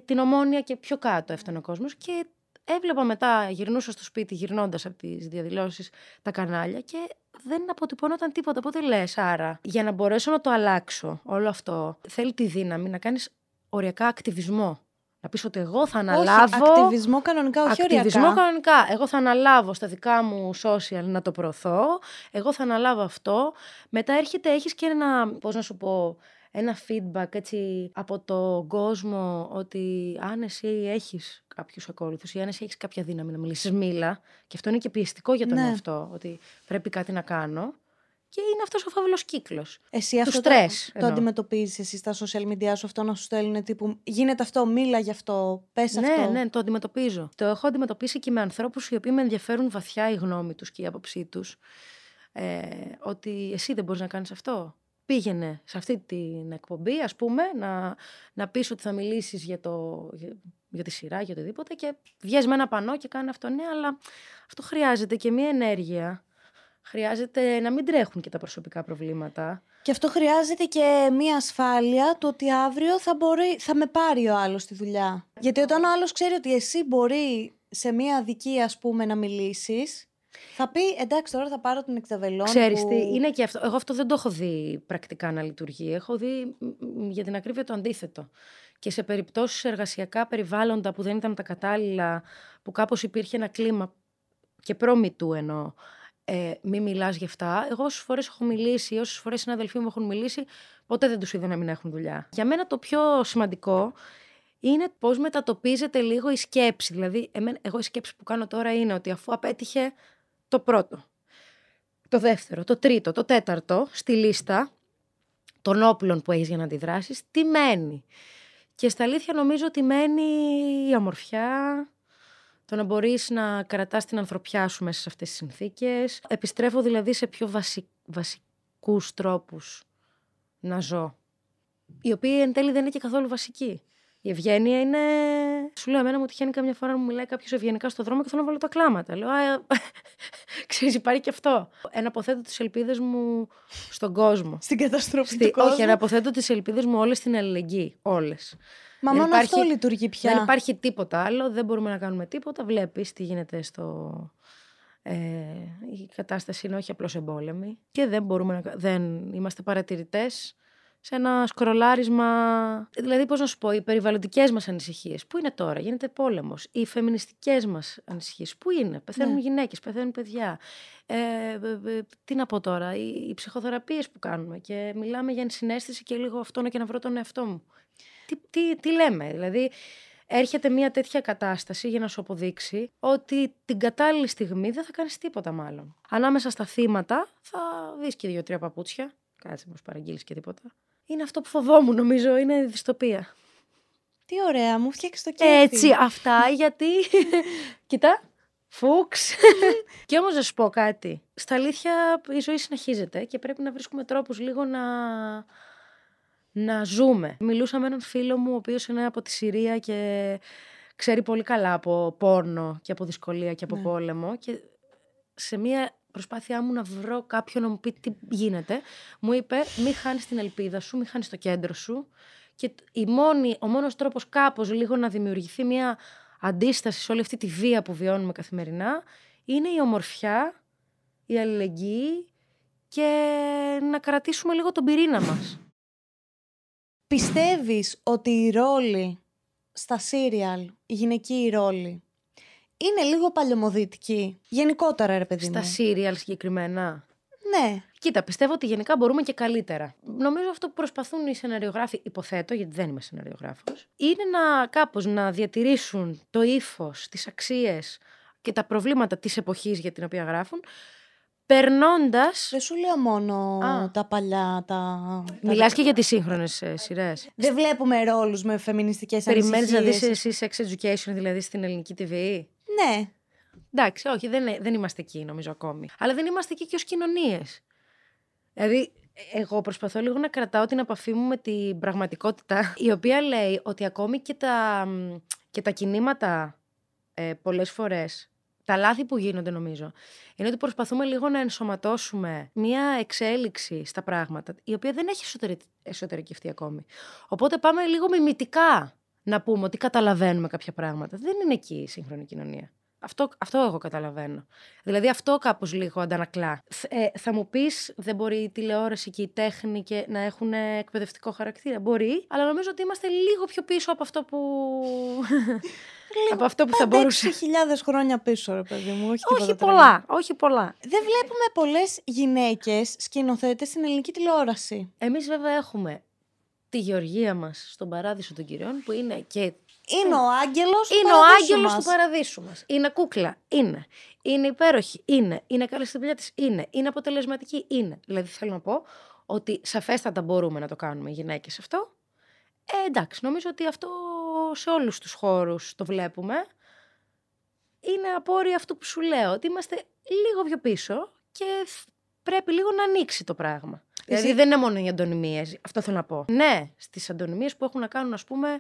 την Ομόνια και πιο κάτω έφτανε ο κόσμος και έβλεπα μετά, γυρνούσα στο σπίτι γυρνώντας από τις διαδηλώσεις τα κανάλια και δεν αποτυπώνονταν τίποτα. Οπότε λες, άρα, για να μπορέσω να το αλλάξω όλο αυτό, θέλει τη δύναμη να κάνεις οριακά ακτιβισμό. Να πεις ότι εγώ θα αναλάβω. Όχι, ακτιβισμό κανονικά, όχι Ακτιβισμό οριακά. κανονικά. Εγώ θα αναλάβω στα δικά μου social να το προωθώ. Εγώ θα αναλάβω αυτό. Μετά έρχεται, έχεις και ένα, πώς να σου πω, ένα feedback έτσι από τον κόσμο ότι αν εσύ έχεις κάποιους ακόλουθους ή αν εσύ έχεις κάποια δύναμη να μιλήσεις, μίλα. Και αυτό είναι και πιεστικό για τον Ναι. εαυτό, ότι πρέπει κάτι να κάνω. Και είναι αυτός ο φαύλος κύκλος. Εσύ Του αυτό στρες, το, το εννοώ. αντιμετωπίζεις εσύ στα social media σου αυτό να σου στέλνουν τύπου γίνεται αυτό, μίλα γι' αυτό, πες ναι, αυτό. ναι, το αντιμετωπίζω. Το έχω αντιμετωπίσει και με ανθρώπους οι οποίοι με ενδιαφέρουν βαθιά η γνώμη τους και η άποψή τους. Ε, ότι εσύ δεν μπορείς να κάνεις αυτό. Πήγαινε σε αυτή την εκπομπή, ας πούμε, να, να πεις ότι θα μιλήσεις για, το, για, για τη σειρά, για οτιδήποτε και βγες με ένα πανό και κάνει αυτό. Ναι, αλλά αυτό χρειάζεται και μία ενέργεια. Χρειάζεται να μην τρέχουν και τα προσωπικά προβλήματα. Και αυτό χρειάζεται και μία ασφάλεια του ότι αύριο θα, μπορεί, θα με πάρει ο άλλος στη δουλειά. Γιατί όταν ο άλλος ξέρει ότι εσύ μπορεί σε μία δική ας πούμε να μιλήσεις, θα πει εντάξει τώρα θα πάρω την εξαβελών Ξέρεις που... τι, είναι και αυτό. Εγώ αυτό δεν το έχω δει πρακτικά να λειτουργεί. Έχω δει μ, μ, για την ακρίβεια το αντίθετο. Και σε περιπτώσεις εργασιακά περιβάλλοντα που δεν ήταν τα κατάλληλα, που κάπως υπήρχε ένα κλίμα και πρόμητου εννοώ, ε, μη μιλάς γι' αυτά. Εγώ όσες φορές έχω μιλήσει, όσες φορές οι συναδελφοί μου έχουν μιλήσει, ποτέ δεν τους είδα να μην έχουν δουλειά. Για μένα το πιο σημαντικό είναι πώς μετατοπίζεται λίγο η σκέψη. Δηλαδή, εμένα, εγώ η σκέψη που κάνω τώρα είναι ότι αφού απέτυχε το πρώτο, το δεύτερο, το τρίτο, το τέταρτο στη λίστα των όπλων που έχεις για να αντιδράσεις, τι μένει. Και στα αλήθεια νομίζω ότι μένει η αμορφιά, το να μπορείς να κρατάς την ανθρωπιά σου μέσα σε αυτές τις συνθήκες. Επιστρέφω δηλαδή σε πιο βασι... βασικούς τρόπους να ζω, οι οποίοι εν τέλει δεν είναι και καθόλου βασικοί. Η ευγένεια είναι. Σου λέω, εμένα μου τυχαίνει καμιά φορά να μου μιλάει κάποιος ευγενικά στο δρόμο και θέλω να βάλω τα κλάματα. Λέω, Α, ξέρεις, υπάρχει και αυτό. Εναποθέτω τις ελπίδες μου στον κόσμο. Στην καταστροφή Στη... του κόσμου. Όχι, εναποθέτω τις ελπίδες μου όλες στην αλληλεγγύη. Όλες. Μα δεν μόνο υπάρχει- αυτό λειτουργεί πια. Δεν υπάρχει τίποτα άλλο, δεν μπορούμε να κάνουμε τίποτα. Βλέπεις τι γίνεται στο. Ε, η κατάσταση είναι όχι απλώς εμπόλεμη και δεν μπορούμε να... κα- δεν είμαστε παρατηρητές σε ένα σκρολάρισμα. Δηλαδή, πώς να σου πω, οι περιβαλλοντικές μας ανησυχίες. Πού είναι τώρα, γίνεται πόλεμος. Οι φεμινιστικές μας ανησυχίες. Πού είναι, πεθαίνουν Ναι. γυναίκες, πεθαίνουν παιδιά. Ε, ε, ε, τι να πω τώρα, οι, οι ψυχοθεραπείες που κάνουμε και μιλάμε για ενσυναίσθηση και λίγο αυτό και να βρω τον εαυτό μου. Τι, τι, τι λέμε, δηλαδή έρχεται μια τέτοια κατάσταση για να σου αποδείξει ότι την κατάλληλη στιγμή δεν θα κάνεις τίποτα μάλλον. Ανάμεσα στα θύματα θα δεις και δύο-τρία παπούτσια. Κάτσε μήπως παραγγείλεις και τίποτα. Είναι αυτό που φοβόμουν νομίζω, είναι η δυστοπία. Τι ωραία, μου φτιάξει το κέφι. Έτσι, αυτά γιατί... Κοίτα, φούξ. και όμως να σου πω κάτι. Στα αλήθεια η ζωή συνεχίζεται και πρέπει να βρίσκουμε τρόπους λίγο να... να ζούμε. Μιλούσα με έναν φίλο μου ο οποίος είναι από τη Συρία και ξέρει πολύ καλά από πόρνο και από δυσκολία και από Ναι. πόλεμο και σε μια προσπάθειά μου να βρω κάποιον να μου πει τι γίνεται, μου είπε μη χάνεις την ελπίδα σου, μη χάνεις το κέντρο σου και τ- η μόνη, ο μόνος τρόπος κάπως λίγο να δημιουργηθεί μια αντίσταση σε όλη αυτή τη βία που βιώνουμε καθημερινά είναι η ομορφιά, η αλληλεγγύη και να κρατήσουμε λίγο τον πυρήνα μας. Πιστεύεις ότι η ρόλη στα σύριαλ, η γυναική ρόλη, είναι λίγο παλαιομοδίτικη. Γενικότερα, ρε παιδί Στα μου. σύριαλ συγκεκριμένα. Ναι. Κοίτα, πιστεύω ότι γενικά μπορούμε και καλύτερα. Νομίζω αυτό που προσπαθούν οι σεναριογράφοι, υποθέτω, γιατί δεν είμαι σεναριογράφος, είναι να κάπως να διατηρήσουν το ύφος, τις αξίες και τα προβλήματα της εποχής για την οποία γράφουν, περνώντας... Δεν σου λέω μόνο Α. τα παλιά, τα... τα Μιλάς και για τις σύγχρονες ε, σειρές. Δεν βλέπουμε ρόλους με φεμινιστικές Περιμένεις να δεις ανησυχίες. εσύ sex education, δηλαδή στην ελληνική TV. Ναι. Εντάξει, όχι, δεν, δεν είμαστε εκεί νομίζω ακόμη. Αλλά δεν είμαστε εκεί και ως κοινωνίες. Δηλαδή, εγώ προσπαθώ λίγο να κρατάω την επαφή μου με την πραγματικότητα, η οποία λέει ότι ακόμη και τα, μ, και τα κινήματα ε, πολλές φορές, τα λάθη που γίνονται νομίζω, είναι ότι προσπαθούμε λίγο να ενσωματώσουμε μία εξέλιξη στα πράγματα, η οποία δεν έχει εσωτερι... εσωτερικευτεί ακόμη. Οπότε πάμε λίγο μιμητικά να πούμε ότι καταλαβαίνουμε κάποια πράγματα. Δεν είναι εκεί η σύγχρονη κοινωνία. Αυτό, αυτό εγώ καταλαβαίνω. Δηλαδή αυτό κάπως λίγο αντανακλά. Ε, θα μου πεις δεν μπορεί η τηλεόραση και η τέχνη και να έχουν εκπαιδευτικό χαρακτήρα. Μπορεί, αλλά νομίζω ότι είμαστε λίγο πιο πίσω από αυτό που... από αυτό που θα μπορούσε. 6.000 χρόνια πίσω, ρε παιδί μου. Όχι, όχι πολλά, όχι πολλά. Δεν βλέπουμε πολλές γυναίκες σκηνοθέτες στην ελληνική τηλεόραση. Εμείς βέβαια έχουμε τη γεωργία μας στον παράδεισο των κυριών που είναι και είναι ο άγγελος του Είναι ο άγγελος του παραδείσου μας. Είναι κούκλα. Είναι. Είναι υπέροχη. Είναι. Είναι καλή στην δουλειά της. Είναι. Είναι αποτελεσματική. Είναι. Δηλαδή θέλω να πω ότι σαφέστατα μπορούμε να το κάνουμε οι γυναίκες αυτό. Ε, εντάξει, νομίζω ότι αυτό σε όλους τους χώρους το βλέπουμε. Είναι απόρρια αυτού που σου λέω, ότι είμαστε λίγο πιο πίσω και πρέπει λίγο να ανοίξει το πράγμα. Δηλαδή δεν είναι μόνο οι αντωνυμίες, αυτό θέλω να πω. Ναι, στις αντωνυμίες που έχουν να κάνουν, ας πούμε,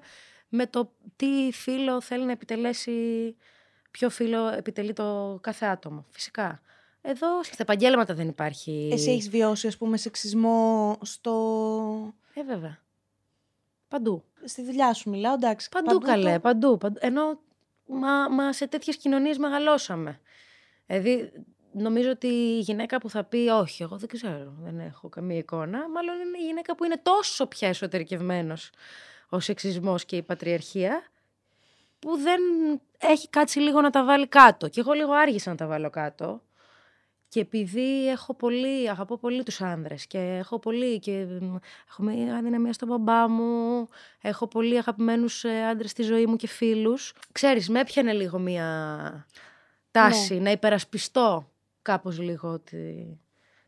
με το τι φίλο θέλει να επιτελέσει, ποιο φίλο επιτελεί το κάθε άτομο. Φυσικά. Εδώ στα επαγγέλματα δεν υπάρχει. Εσύ έχεις βιώσει, ας πούμε, σεξισμό στο. Ε, βέβαια. Παντού. Στη δουλειά σου μιλάω, εντάξει. Παντού, παντού καλέ, παντού, παντού. Ενώ μα, μα σε τέτοιες κοινωνίες μεγαλώσαμε. Δηλαδή, νομίζω ότι η γυναίκα που θα πει όχι, εγώ δεν ξέρω, δεν έχω καμία εικόνα, μάλλον είναι η γυναίκα που είναι τόσο πια εσωτερικευμένος ο σεξισμός και η πατριαρχία που δεν έχει κάτσει λίγο να τα βάλει κάτω. Και εγώ λίγο άργησα να τα βάλω κάτω. Και επειδή έχω πολύ, αγαπώ πολύ τους άνδρες και έχω πολύ και έχω μια αδυναμία στον μπαμπά μου, έχω πολύ αγαπημένους ε, άντρες στη ζωή μου και φίλους. Ξέρεις, με έπιανε λίγο μια τάση ναι. να υπερασπιστώ κάπως λίγο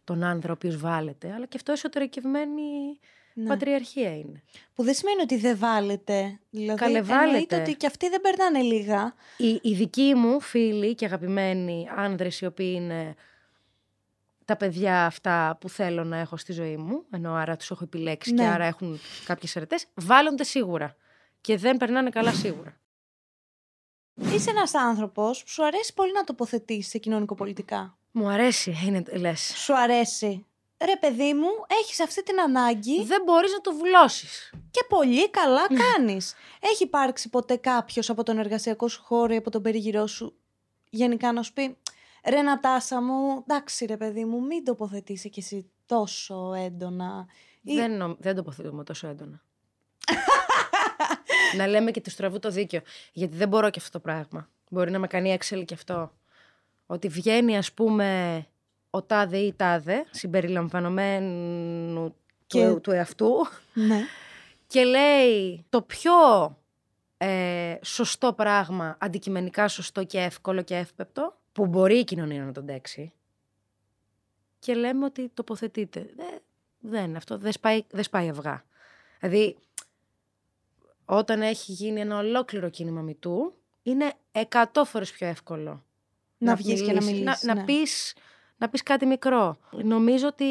τον άνθρωπο ο οποίος βάλετε, αλλά και αυτό εσωτερικευμένη ναι. Πατριαρχία είναι. Που δεν σημαίνει ότι δεν βάλετε. Δηλαδή, Καλέ, βάλετε. ότι και αυτοί δεν περνάνε λίγα. Οι, οι δικοί μου φίλοι και αγαπημένοι άνδρες οι οποίοι είναι τα παιδιά αυτά που θέλω να έχω στη ζωή μου, ενώ άρα τους έχω επιλέξει και ναι. άρα έχουν κάποιες αρετές, βάλλονται σίγουρα. Και δεν περνάνε καλά σίγουρα. Είσαι ένας άνθρωπος που σου αρέσει πολύ να τοποθετείς σε κοινωνικοπολιτικά. Μου αρέσει, είναι λες. Σου αρέσει ρε παιδί μου, έχεις αυτή την ανάγκη. Δεν μπορείς να το βουλώσεις. Και πολύ καλά κάνεις. Έχει υπάρξει ποτέ κάποιος από τον εργασιακό σου χώρο ή από τον περιγυρό σου γενικά να σου πει «Ρε Νατάσα μου, εντάξει ρε παιδί μου, μην τοποθετήσει κι εσύ τόσο έντονα». Δεν, νο... δεν τοποθετούμε τόσο έντονα. να λέμε και του στραβού το δίκιο. Γιατί δεν μπορώ και αυτό το πράγμα. Μπορεί να με κάνει έξελ και αυτό. Ότι βγαίνει, ας πούμε, ο τάδε ή τάδε, συμπεριλαμβανομένου και... του, του εαυτού, ναι. και λέει το πιο ε, σωστό πράγμα, αντικειμενικά σωστό και εύκολο και εύπεπτο, που μπορεί η κοινωνία να τον τέξει, και λέμε ότι τοποθετείται. Δεν, δεν αυτό δεν σπάει, δεν σπάει αυγά. Δηλαδή, όταν έχει γίνει ένα ολόκληρο κίνημα μητού, είναι εκατό φορές πιο εύκολο να, να βγεις και να μιλήσεις. Να, ναι. να πεις να πεις κάτι μικρό. Νομίζω ότι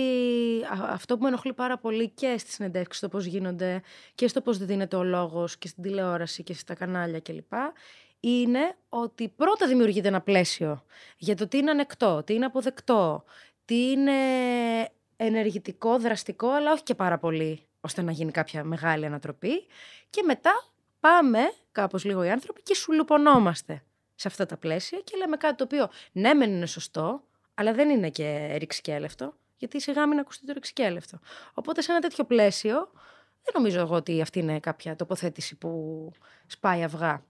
αυτό που με ενοχλεί πάρα πολύ και στις συνεντεύξεις, στο πώς γίνονται και στο πώς δίνεται ο λόγος και στην τηλεόραση και στα κανάλια κλπ. Είναι ότι πρώτα δημιουργείται ένα πλαίσιο για το τι είναι ανεκτό, τι είναι αποδεκτό, τι είναι ενεργητικό, δραστικό, αλλά όχι και πάρα πολύ, ώστε να γίνει κάποια μεγάλη ανατροπή. Και μετά πάμε, κάπως λίγο οι άνθρωποι, και σουλουπωνόμαστε σε αυτά τα πλαίσια και λέμε κάτι το οποίο ναι, μεν είναι σωστό, αλλά δεν είναι και ρηξικέλευτο, γιατί σιγά μην ακουστεί το ρηξικέλευτο. Οπότε σε ένα τέτοιο πλαίσιο, δεν νομίζω εγώ ότι αυτή είναι κάποια τοποθέτηση που σπάει αυγά.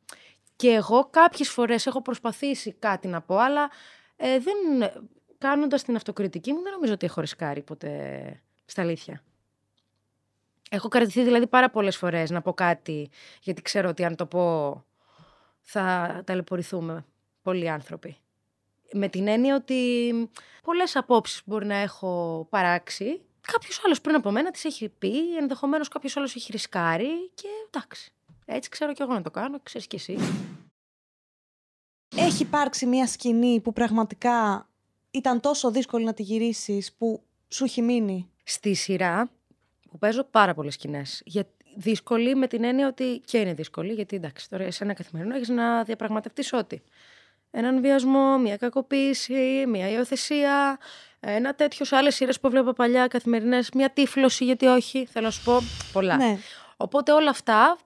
Και εγώ κάποιες φορές έχω προσπαθήσει κάτι να πω, αλλά ε, δεν, κάνοντας την αυτοκριτική μου δεν νομίζω ότι έχω ρισκάρει ποτέ στα αλήθεια. Έχω κρατηθεί δηλαδή πάρα πολλές φορές να πω κάτι, γιατί ξέρω ότι αν το πω θα ταλαιπωρηθούμε πολλοί άνθρωποι με την έννοια ότι πολλές απόψεις μπορεί να έχω παράξει. Κάποιος άλλος πριν από μένα τις έχει πει, ενδεχομένως κάποιος άλλος έχει ρισκάρει και εντάξει. Έτσι ξέρω και εγώ να το κάνω, ξέρεις κι εσύ. Έχει υπάρξει μια σκηνή που πραγματικά ήταν τόσο δύσκολη να τη γυρίσεις που σου έχει μείνει; Στη σειρά που παίζω πάρα πολλές σκηνές. Δύσκολη με την έννοια ότι και είναι δύσκολη, γιατί εντάξει, τώρα σε ένα καθημερινό έχεις να διαπραγματευτείς ό,τι έναν βιασμό, μια κακοποίηση, μια υιοθεσία, ένα τέτοιο σε άλλες σειρές που βλέπω παλιά καθημερινές, μια τύφλωση, γιατί όχι, θέλω να σου πω πολλά. Ναι. Οπότε όλα αυτά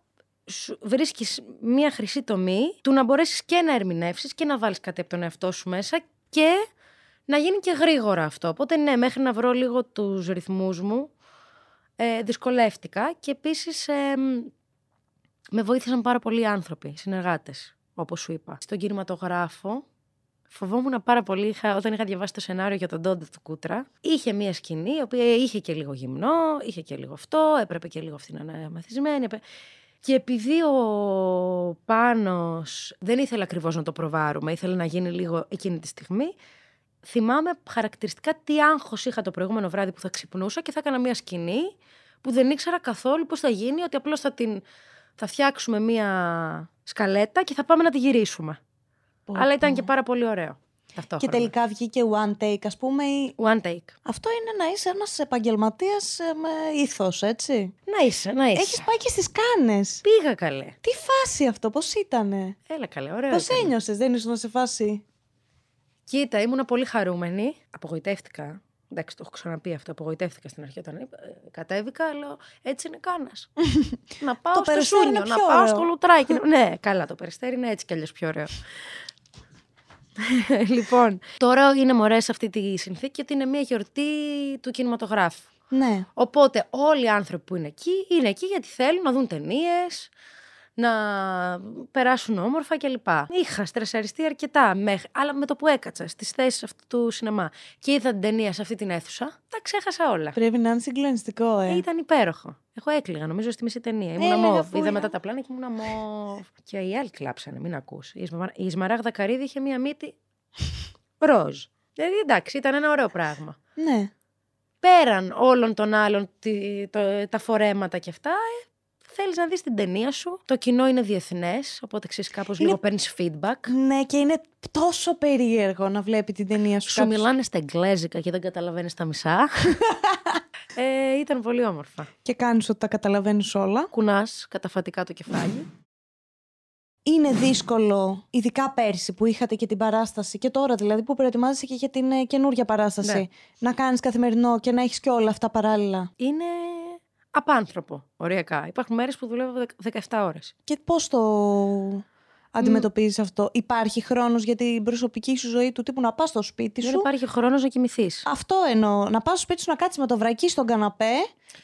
σου βρίσκεις μία χρυσή τομή του να μπορέσεις και να ερμηνεύσεις και να βάλεις κάτι από τον εαυτό σου μέσα και να γίνει και γρήγορα αυτό. Οπότε ναι, μέχρι να βρω λίγο τους ρυθμούς μου, ε, δυσκολεύτηκα και επίσης ε, με βοήθησαν πάρα πολλοί άνθρωποι, συνεργάτες, όπως σου είπα. Στον κινηματογράφο Φοβόμουν πάρα πολύ είχα, όταν είχα διαβάσει το σενάριο για τον Ντόντε του Κούτρα. Είχε μία σκηνή, η οποία είχε και λίγο γυμνό, είχε και λίγο αυτό, έπρεπε και λίγο αυτή να είναι μαθισμένη. Και επειδή ο Πάνος δεν ήθελε ακριβώς να το προβάρουμε, ήθελε να γίνει λίγο εκείνη τη στιγμή, θυμάμαι χαρακτηριστικά τι άγχος είχα το προηγούμενο βράδυ που θα ξυπνούσα και θα έκανα μία σκηνή που δεν ήξερα καθόλου πώς θα γίνει, ότι απλώς θα, την, θα φτιάξουμε μία σκαλέτα και θα πάμε να τη γυρίσουμε. Αλλά ήταν και πάρα πολύ ωραίο. Και τελικά βγήκε one take, ας πούμε. Ή... One take. Αυτό είναι να είσαι ένας επαγγελματίας ε, με ήθος, έτσι. Να είσαι, να είσαι. Έχεις πάει και στις κάνες. Πήγα καλέ. Τι φάση αυτό, πώς ήτανε; Έλα καλέ, ωραίο. Πώς ένιωσες, δεν ήσουν σε φάση. Κοίτα, ήμουν πολύ χαρούμενη. Απογοητεύτηκα. Εντάξει, το έχω ξαναπεί αυτό. Απογοητεύτηκα στην αρχή όταν είπα. Ε, κατέβηκα, λέω έτσι είναι κάνας. να πάω στο Σούνιο, να πάω στο Λουτράκι. ναι, καλά, το περιστέρι είναι έτσι κι αλλιώς πιο ωραίο. λοιπόν, τώρα είναι μωρές σε αυτή τη συνθήκη ότι είναι μια γιορτή του κινηματογράφου. Ναι. Οπότε όλοι οι άνθρωποι που είναι εκεί είναι εκεί γιατί θέλουν να δουν ταινίες, να περάσουν όμορφα κλπ. Είχα στρεσαριστεί αρκετά, μέχρι, αλλά με το που έκατσα στις θέσεις αυτού του σινεμά και είδα την ταινία σε αυτή την αίθουσα, τα ξέχασα όλα. Πρέπει να είναι συγκλονιστικό, ε. Ήταν υπέροχο. Εγώ έκλειγα, νομίζω, στη μισή ταινία. Ήμουν ε, μόβ. Είδα μετά τα πλάνα και ήμουν μόβ. και οι άλλοι κλάψανε, μην ακούς. Η Ισμαράγδα Καρύδη είχε μία μύτη ροζ. Δηλαδή εντάξει, ήταν ένα ωραίο πράγμα. Ναι. Πέραν όλων των άλλων τα φορέματα και αυτά, ε, θέλεις να δεις την ταινία σου. Το κοινό είναι διεθνές, οπότε ξέρεις κάπως είναι... λίγο παίρνεις feedback. Ναι, και είναι τόσο περίεργο να βλέπει την ταινία σου. Σου κάποιος... μιλάνε στα εγγλέζικα και δεν καταλαβαίνεις τα μισά. ε, ήταν πολύ όμορφα. Και κάνεις ότι τα καταλαβαίνεις όλα. Κουνάς καταφατικά το κεφάλι. Είναι δύσκολο, ειδικά πέρσι που είχατε και την παράσταση και τώρα δηλαδή που προετοιμάζεσαι και για την ε, καινούργια παράσταση, ναι. να κάνεις καθημερινό και να έχεις και όλα αυτά παράλληλα. Είναι απάνθρωπο, ωριακά. Υπάρχουν μέρες που δουλεύω 17 ώρες. Και πώς το αντιμετωπίζεις αυτό, Υπάρχει χρόνος για την προσωπική σου ζωή του τύπου να πας στο σπίτι σου; Δεν υπάρχει χρόνος να κοιμηθείς. Αυτό εννοώ. Να πας στο σπίτι σου να κάτσεις με το βρακί στον καναπέ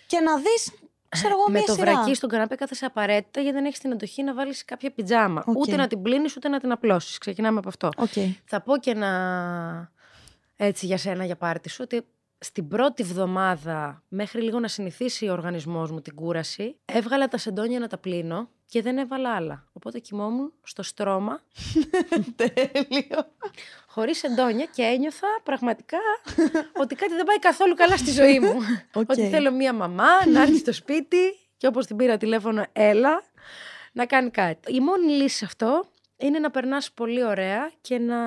και να δεις Ξέρω εγώ, με το βρακί στον καναπέ κάθεσαι απαραίτητα γιατί δεν έχεις την εντοχή να βάλεις κάποια πιτζάμα. Ούτε να την πλύνεις ούτε να την απλώσεις. Ξεκινάμε από αυτό. Okay. Θα πω και ένα έτσι για σένα για πάρτι σου ότι στην πρώτη βδομάδα, μέχρι λίγο να συνηθίσει ο οργανισμός μου την κούραση, έβγαλα τα σεντόνια να τα πλύνω και δεν έβαλα άλλα. Οπότε κοιμόμουν στο στρώμα. Τέλειο. Χωρίς σεντόνια και ένιωθα πραγματικά ότι κάτι δεν πάει καθόλου καλά στη ζωή μου. Ότι θέλω μία μαμά να έρθει στο σπίτι και όπως την πήρα τηλέφωνο, έλα, να κάνει κάτι. Η μόνη λύση σε αυτό είναι να περνάς πολύ ωραία και να,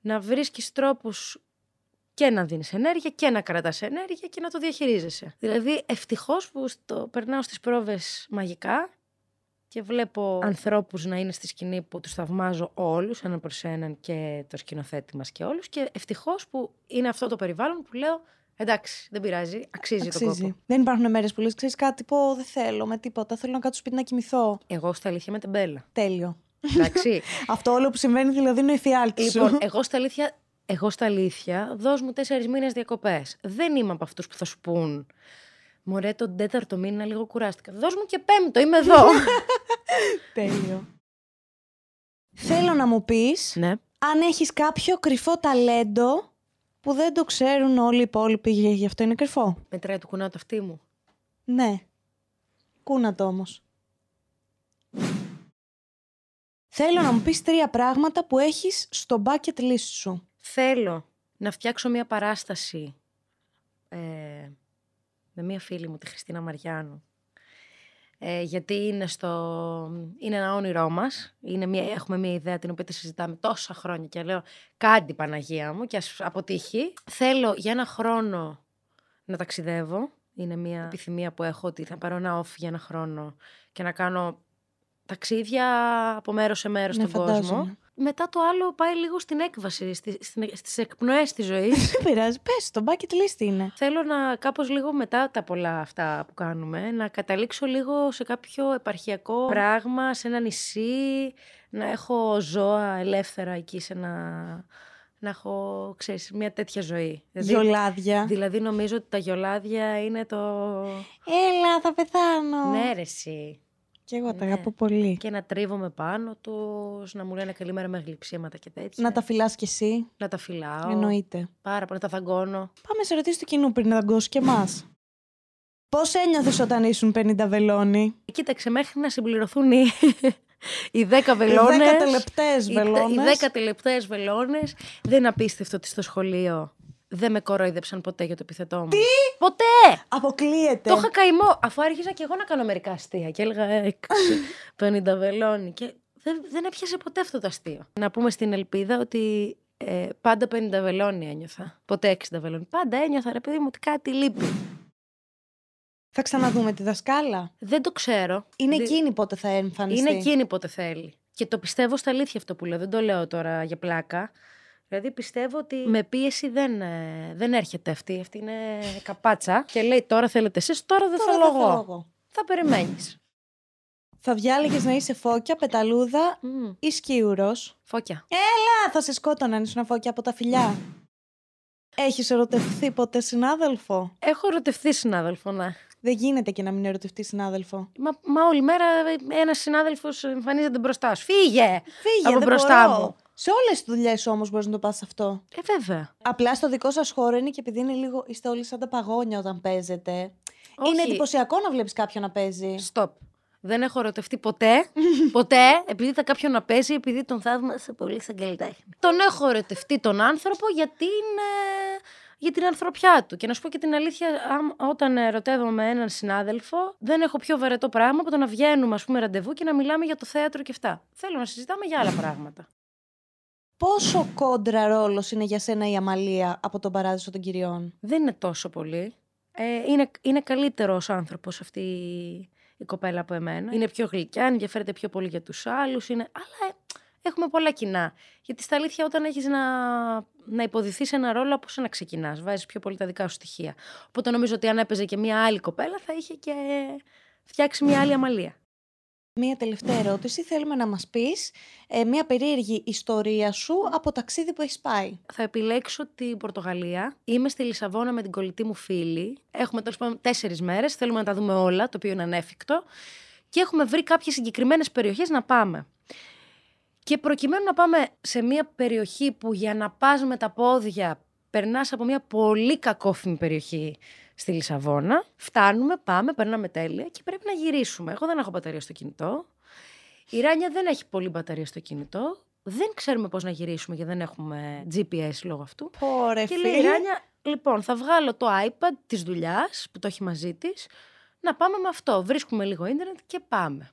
να βρίσκεις τρόπους και να δίνεις ενέργεια και να κρατάς ενέργεια και να το διαχειρίζεσαι. Δηλαδή, ευτυχώς που στο, περνάω στις πρόβες μαγικά και βλέπω ανθρώπους να είναι στη σκηνή που τους θαυμάζω όλους, έναν προς έναν και το σκηνοθέτη μας και όλους και ευτυχώς που είναι αυτό το περιβάλλον που λέω εντάξει δεν πειράζει, αξίζει, αξίζει. το κόπο. Δεν υπάρχουν μέρες που λες ξέρεις κάτι πω δεν θέλω με τίποτα, θέλω να κάτσω σπίτι να κοιμηθώ. Εγώ στα αλήθεια με τεμπέλα. Τέλειο. Εντάξει. αυτό όλο που συμβαίνει δηλαδή είναι εφιάλτη Λοιπόν, εγώ στα αλήθεια εγώ στα αλήθεια, δώσ' μου τέσσερις μήνες διακοπές. Δεν είμαι από αυτούς που θα σου πούν. Μωρέ, τον τέταρτο μήνα λίγο κουράστηκα. Δώσ' μου και πέμπτο, είμαι εδώ. Τέλειο. Θέλω να μου πεις ναι. αν έχεις κάποιο κρυφό ταλέντο που δεν το ξέρουν όλοι οι υπόλοιποι, γι' αυτό είναι κρυφό. Μετράει του κουνάω το αυτί μου. Ναι. Κούνα το όμως. Θέλω να μου πεις τρία πράγματα που έχεις στο bucket list σου θέλω να φτιάξω μια παράσταση ε, με μια φίλη μου, τη Χριστίνα Μαριάνου, ε, γιατί είναι, στο, είναι ένα όνειρό μας. Είναι μια, έχουμε μια ιδέα την οποία τη συζητάμε τόσα χρόνια και λέω κάτι Παναγία μου και ας αποτύχει. Θέλω για ένα χρόνο να ταξιδεύω. Είναι μια επιθυμία που έχω ότι θα πάρω ένα off για ένα χρόνο και να κάνω ταξίδια από μέρος σε μέρος ναι, στον κόσμο. Μετά το άλλο πάει λίγο στην έκβαση, στι- στην- στις εκπνοές της ζωής. Δεν πειράζει. Πες το, bucket list είναι. Θέλω να κάπως λίγο μετά τα πολλά αυτά που κάνουμε, να καταλήξω λίγο σε κάποιο επαρχιακό πράγμα, σε ένα νησί, να έχω ζώα ελεύθερα εκεί σε ένα... Να έχω, ξέρεις, μια τέτοια ζωή. Γιολάδια. δηλαδή νομίζω ότι τα γιολάδια είναι το... Έλα, θα πεθάνω. Ναι ρε εσύ. Και εγώ τα Ναι. αγαπώ πολύ. Και να τρίβομαι πάνω τους, να μου λένε καλημέρα με γλυψίματα και τέτοια. Να τα φυλάς κι εσύ. να τα φυλάω. Εννοείται. Πάρα πολύ, να τα δαγκώνω. Πάμε σε ερωτήσεις του κοινού πριν να δαγκώσεις και εμάς. Πώς ένιωθες όταν ήσουν 50 βελόνι; Κοίταξε, μέχρι να συμπληρωθούν οι, οι 10 Οι βελόνες. 10 λεπτέ οι- βελόνε. Οι 10 τελευταίες βελόνες. Δεν είναι απίστευτο ότι στο σχολείο δεν με κορόιδεψαν ποτέ για το επιθετό μου. Τι! Ποτέ! Αποκλείεται. Το είχα καημό. Αφού άρχιζα και εγώ να κάνω μερικά αστεία και έλεγα 6, 50 βελόνι. Και δεν, δεν έπιασε ποτέ αυτό το αστείο. Να πούμε στην ελπίδα ότι ε, πάντα 50 βελόνι ένιωθα. Ποτέ 60 βελόνι. Πάντα ένιωθα, ρε παιδί μου, ότι κάτι λείπει. Θα ξαναδούμε τη δασκάλα. Δεν το ξέρω. Είναι Δεν- εκείνη πότε θα εμφανιστεί. Είναι εκείνη πότε θέλει. Και το πιστεύω στα αλήθεια αυτό που λέω. Δεν το λέω τώρα για πλάκα. Δηλαδή πιστεύω ότι με πίεση δεν, ε, δεν έρχεται αυτή. Αυτή είναι καπάτσα. Και λέει τώρα θέλετε εσείς, τώρα δεν Τώρα θέλω δεν θέλω εγώ. εγώ. Θα περιμένεις. Θα διάλεγες να είσαι φώκια, πεταλούδα Μμ, ή σκύουρο. Φώκια. Α, θα σε σκότωναν ήσουν φώκια από τα φιλιά. Έχεις ερωτευθεί ποτέ συνάδελφο; Έχω ερωτευτεί συνάδελφο, ναι. Δεν γίνεται και να μην ερωτευτεί συνάδελφο. Μα, μα όλη μέρα ένας συνάδελφος εμφανίζεται μπροστά σου. Φύγε! Φύγε, Από δεν μπροστά μπορώ. μου. Σε όλες τις δουλειές όμως μπορείς να το πας αυτό. Ε, βέβαια. Απλά στο δικό σας χώρο είναι και επειδή είναι λίγο. είστε όλοι σαν τα παγόνια όταν παίζετε. Όχι. Είναι εντυπωσιακό να βλέπεις κάποιον να παίζει. Stop. Δεν έχω ερωτευτεί ποτέ. ποτέ. Επειδή θα κάποιον να παίζει, επειδή τον θαύμασα πολύ σαν καλλιτέχνη. Τον έχω ερωτευτεί τον άνθρωπο για την, ε, για την ανθρωπιά του. Και να σου πω και την αλήθεια, άμα- όταν ερωτεύομαι έναν συνάδελφο, δεν έχω πιο βαρετό πράγμα από το να βγαίνουμε, ας πούμε, ραντεβού και να μιλάμε για το θέατρο και αυτά. Θέλω να συζητάμε για άλλα πράγματα. Πόσο κόντρα ρόλος είναι για σένα η Αμαλία από τον Παράδεισο των Κυριών; Δεν είναι τόσο πολύ. Ε, είναι, είναι καλύτερος άνθρωπος αυτή η- η κοπέλα από εμένα. Είναι πιο γλυκιά, ενδιαφέρεται πιο πολύ για τους άλλους. Είναι... Αλλά ε, έχουμε πολλά κοινά. Γιατί στα αλήθεια όταν έχεις να, να υποδηθείς ένα ρόλο, από να ξεκινάς. Βάζεις πιο πολύ τα δικά σου στοιχεία. Οπότε νομίζω ότι αν έπαιζε και μια άλλη κοπέλα θα είχε και φτιάξει μια άλλη αμαλία. Μία τελευταία ερώτηση. Θέλουμε να μας πεις ε, μία περίεργη ιστορία σου από ταξίδι που έχεις πάει. Θα επιλέξω την Πορτογαλία. Είμαι στη Λισαβόνα με την κολλητή μου φίλη. Έχουμε τέλος πάντων τέσσερις μέρες. Θέλουμε να τα δούμε όλα, το οποίο είναι ανέφικτο. Και έχουμε βρει κάποιες συγκεκριμένες περιοχές να πάμε. Και προκειμένου να πάμε σε μια περιοχή που για να πας με τα πόδια περνάς από μια πολύ κακόφημη περιοχή στη Λισαβόνα, φτάνουμε, πάμε, περνάμε τέλεια και πρέπει να γυρίσουμε. Εγώ δεν έχω μπαταρία στο κινητό. Η Ράνια δεν έχει πολύ μπαταρία στο κινητό. Δεν ξέρουμε πώς να γυρίσουμε γιατί δεν έχουμε GPS λόγω αυτού. Πόρε Και λέει η Ράνια, λοιπόν, θα βγάλω το iPad της δουλειάς που το έχει μαζί της, να πάμε με αυτό. Βρίσκουμε λίγο ίντερνετ και πάμε.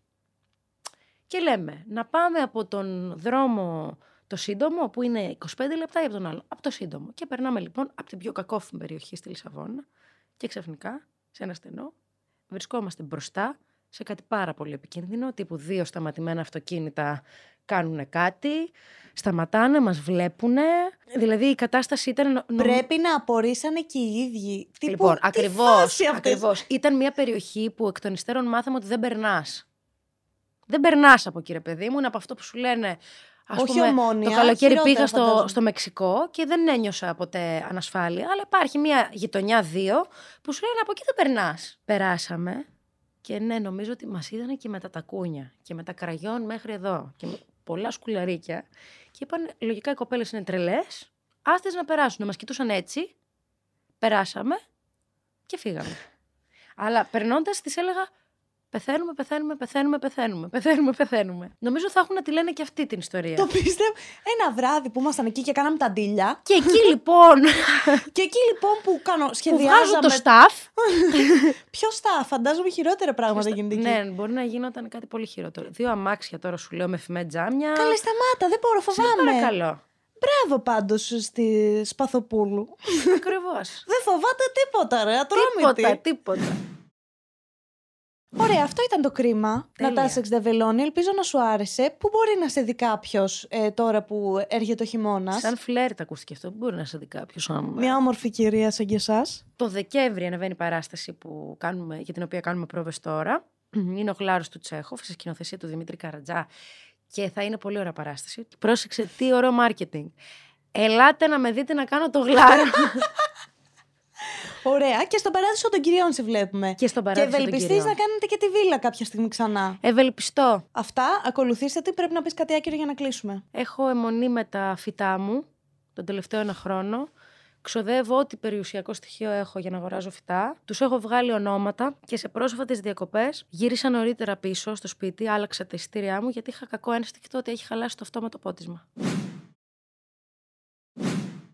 Και λέμε, να πάμε από τον δρόμο το σύντομο, που είναι 25 λεπτά ή από τον άλλο. Από το σύντομο. Και περνάμε λοιπόν από την πιο κακόφημη περιοχή στη Λισαβόνα και ξαφνικά, σε ένα στενό, βρισκόμαστε μπροστά σε κάτι πάρα πολύ επικίνδυνο, τύπου δύο σταματημένα αυτοκίνητα κάνουν κάτι, σταματάνε, μας βλέπουνε. Δηλαδή η κατάσταση ήταν... νο- νομ- Πρέπει να απορρίσανε και οι ίδιοι. Τι Λοιπόν, που- τι ακριβώς, φάση αυτές; ακριβώς. Ήταν μια περιοχή που εκ των υστέρων μάθαμε ότι δεν περνάς. Δεν περνάς από εκεί, ρε παιδί μου, είναι από αυτό που σου λένε. Ας Όχι πούμε, ομόνια, το καλοκαίρι χειρότερα πήγα στο, φαντάζομαι. στο Μεξικό και δεν ένιωσα ποτέ ανασφάλεια. Αλλά υπάρχει μια γειτονιά δύο που σου λένε από εκεί δεν περνάς. Περάσαμε και ναι, νομίζω ότι μας είδαν και με τα τακούνια και με τα κραγιόν μέχρι εδώ και με πολλά σκουλαρίκια. Και είπαν, λογικά οι κοπέλες είναι τρελές. Άστε να περάσουν. Μας κοιτούσαν έτσι. Περάσαμε και φύγαμε. Αλλά περνώντας, της έλεγα Πεθαίνουμε, πεθαίνουμε, πεθαίνουμε, πεθαίνουμε. Πεθαίνουμε, πεθαίνουμε. Νομίζω θα έχουν να τη λένε και αυτή την ιστορία. Το πίστευα. Ένα βράδυ που ήμασταν εκεί και κάναμε τα ντύλια. Και εκεί λοιπόν και εκεί λοιπόν που κάνω, που σχεδιάζαμε. βγάζω το staff. Ποιο στα, φαντάζομαι χειρότερα πράγματα γίνεται εκεί. ναι, μπορεί να γινόταν κάτι πολύ χειρότερο. Δύο αμάξια τώρα σου λέω με φημέ τζάμια. Καλέ, σταμάτα, δεν μπορώ, Σε φοβάμαι. παρακαλώ. Μπράβο πάντως στη Σπαθοπούλου. Ακριβώς. δεν φοβάται τίποτα, ρε, ατρόμητη. τίποτα, τίποτα. Ωραία, αυτό ήταν το κρίμα. Τέλεια. Νατάσεξ Δεβελόνη, ελπίζω να σου άρεσε. Πού μπορεί να σε δει κάποιος τώρα που έρχεται ο χειμώνας; Σαν φλερτ ακούστηκε αυτό. Μπορεί να σε δει κάποιος. Μια όμορφη κυρία σαν και εσάς. Το Δεκέμβρη ανεβαίνει η παράσταση που κάνουμε, για την οποία κάνουμε πρόβες τώρα. Είναι ο Γλάρος του Τσέχοφ, σε σκηνοθεσία του Δημήτρη Καρατζά. Και θα είναι πολύ ωραία παράσταση. Πρόσεξε τι ωραίο μάρκετινγκ. Ελάτε να με δείτε να κάνω το γλάρο. Ωραία. Και στον παράδεισο των κυριών σε βλέπουμε. Και στον παράδεισο Και των ευελπιστείς κυριών. να κάνετε και τη βίλα κάποια στιγμή ξανά. Ευελπιστώ. Αυτά, ακολουθήστε τι. Πρέπει να πεις κάτι άκυρο για να κλείσουμε. Έχω αιμονή με τα φυτά μου τον τελευταίο ένα χρόνο. Ξοδεύω ό,τι περιουσιακό στοιχείο έχω για να αγοράζω φυτά. Τους έχω βγάλει ονόματα και σε πρόσφατες διακοπές γύρισα νωρίτερα πίσω στο σπίτι, άλλαξα τα εισιτήριά μου γιατί είχα κακό ένστικτο ότι έχει χαλάσει το αυτόματο πότισμα.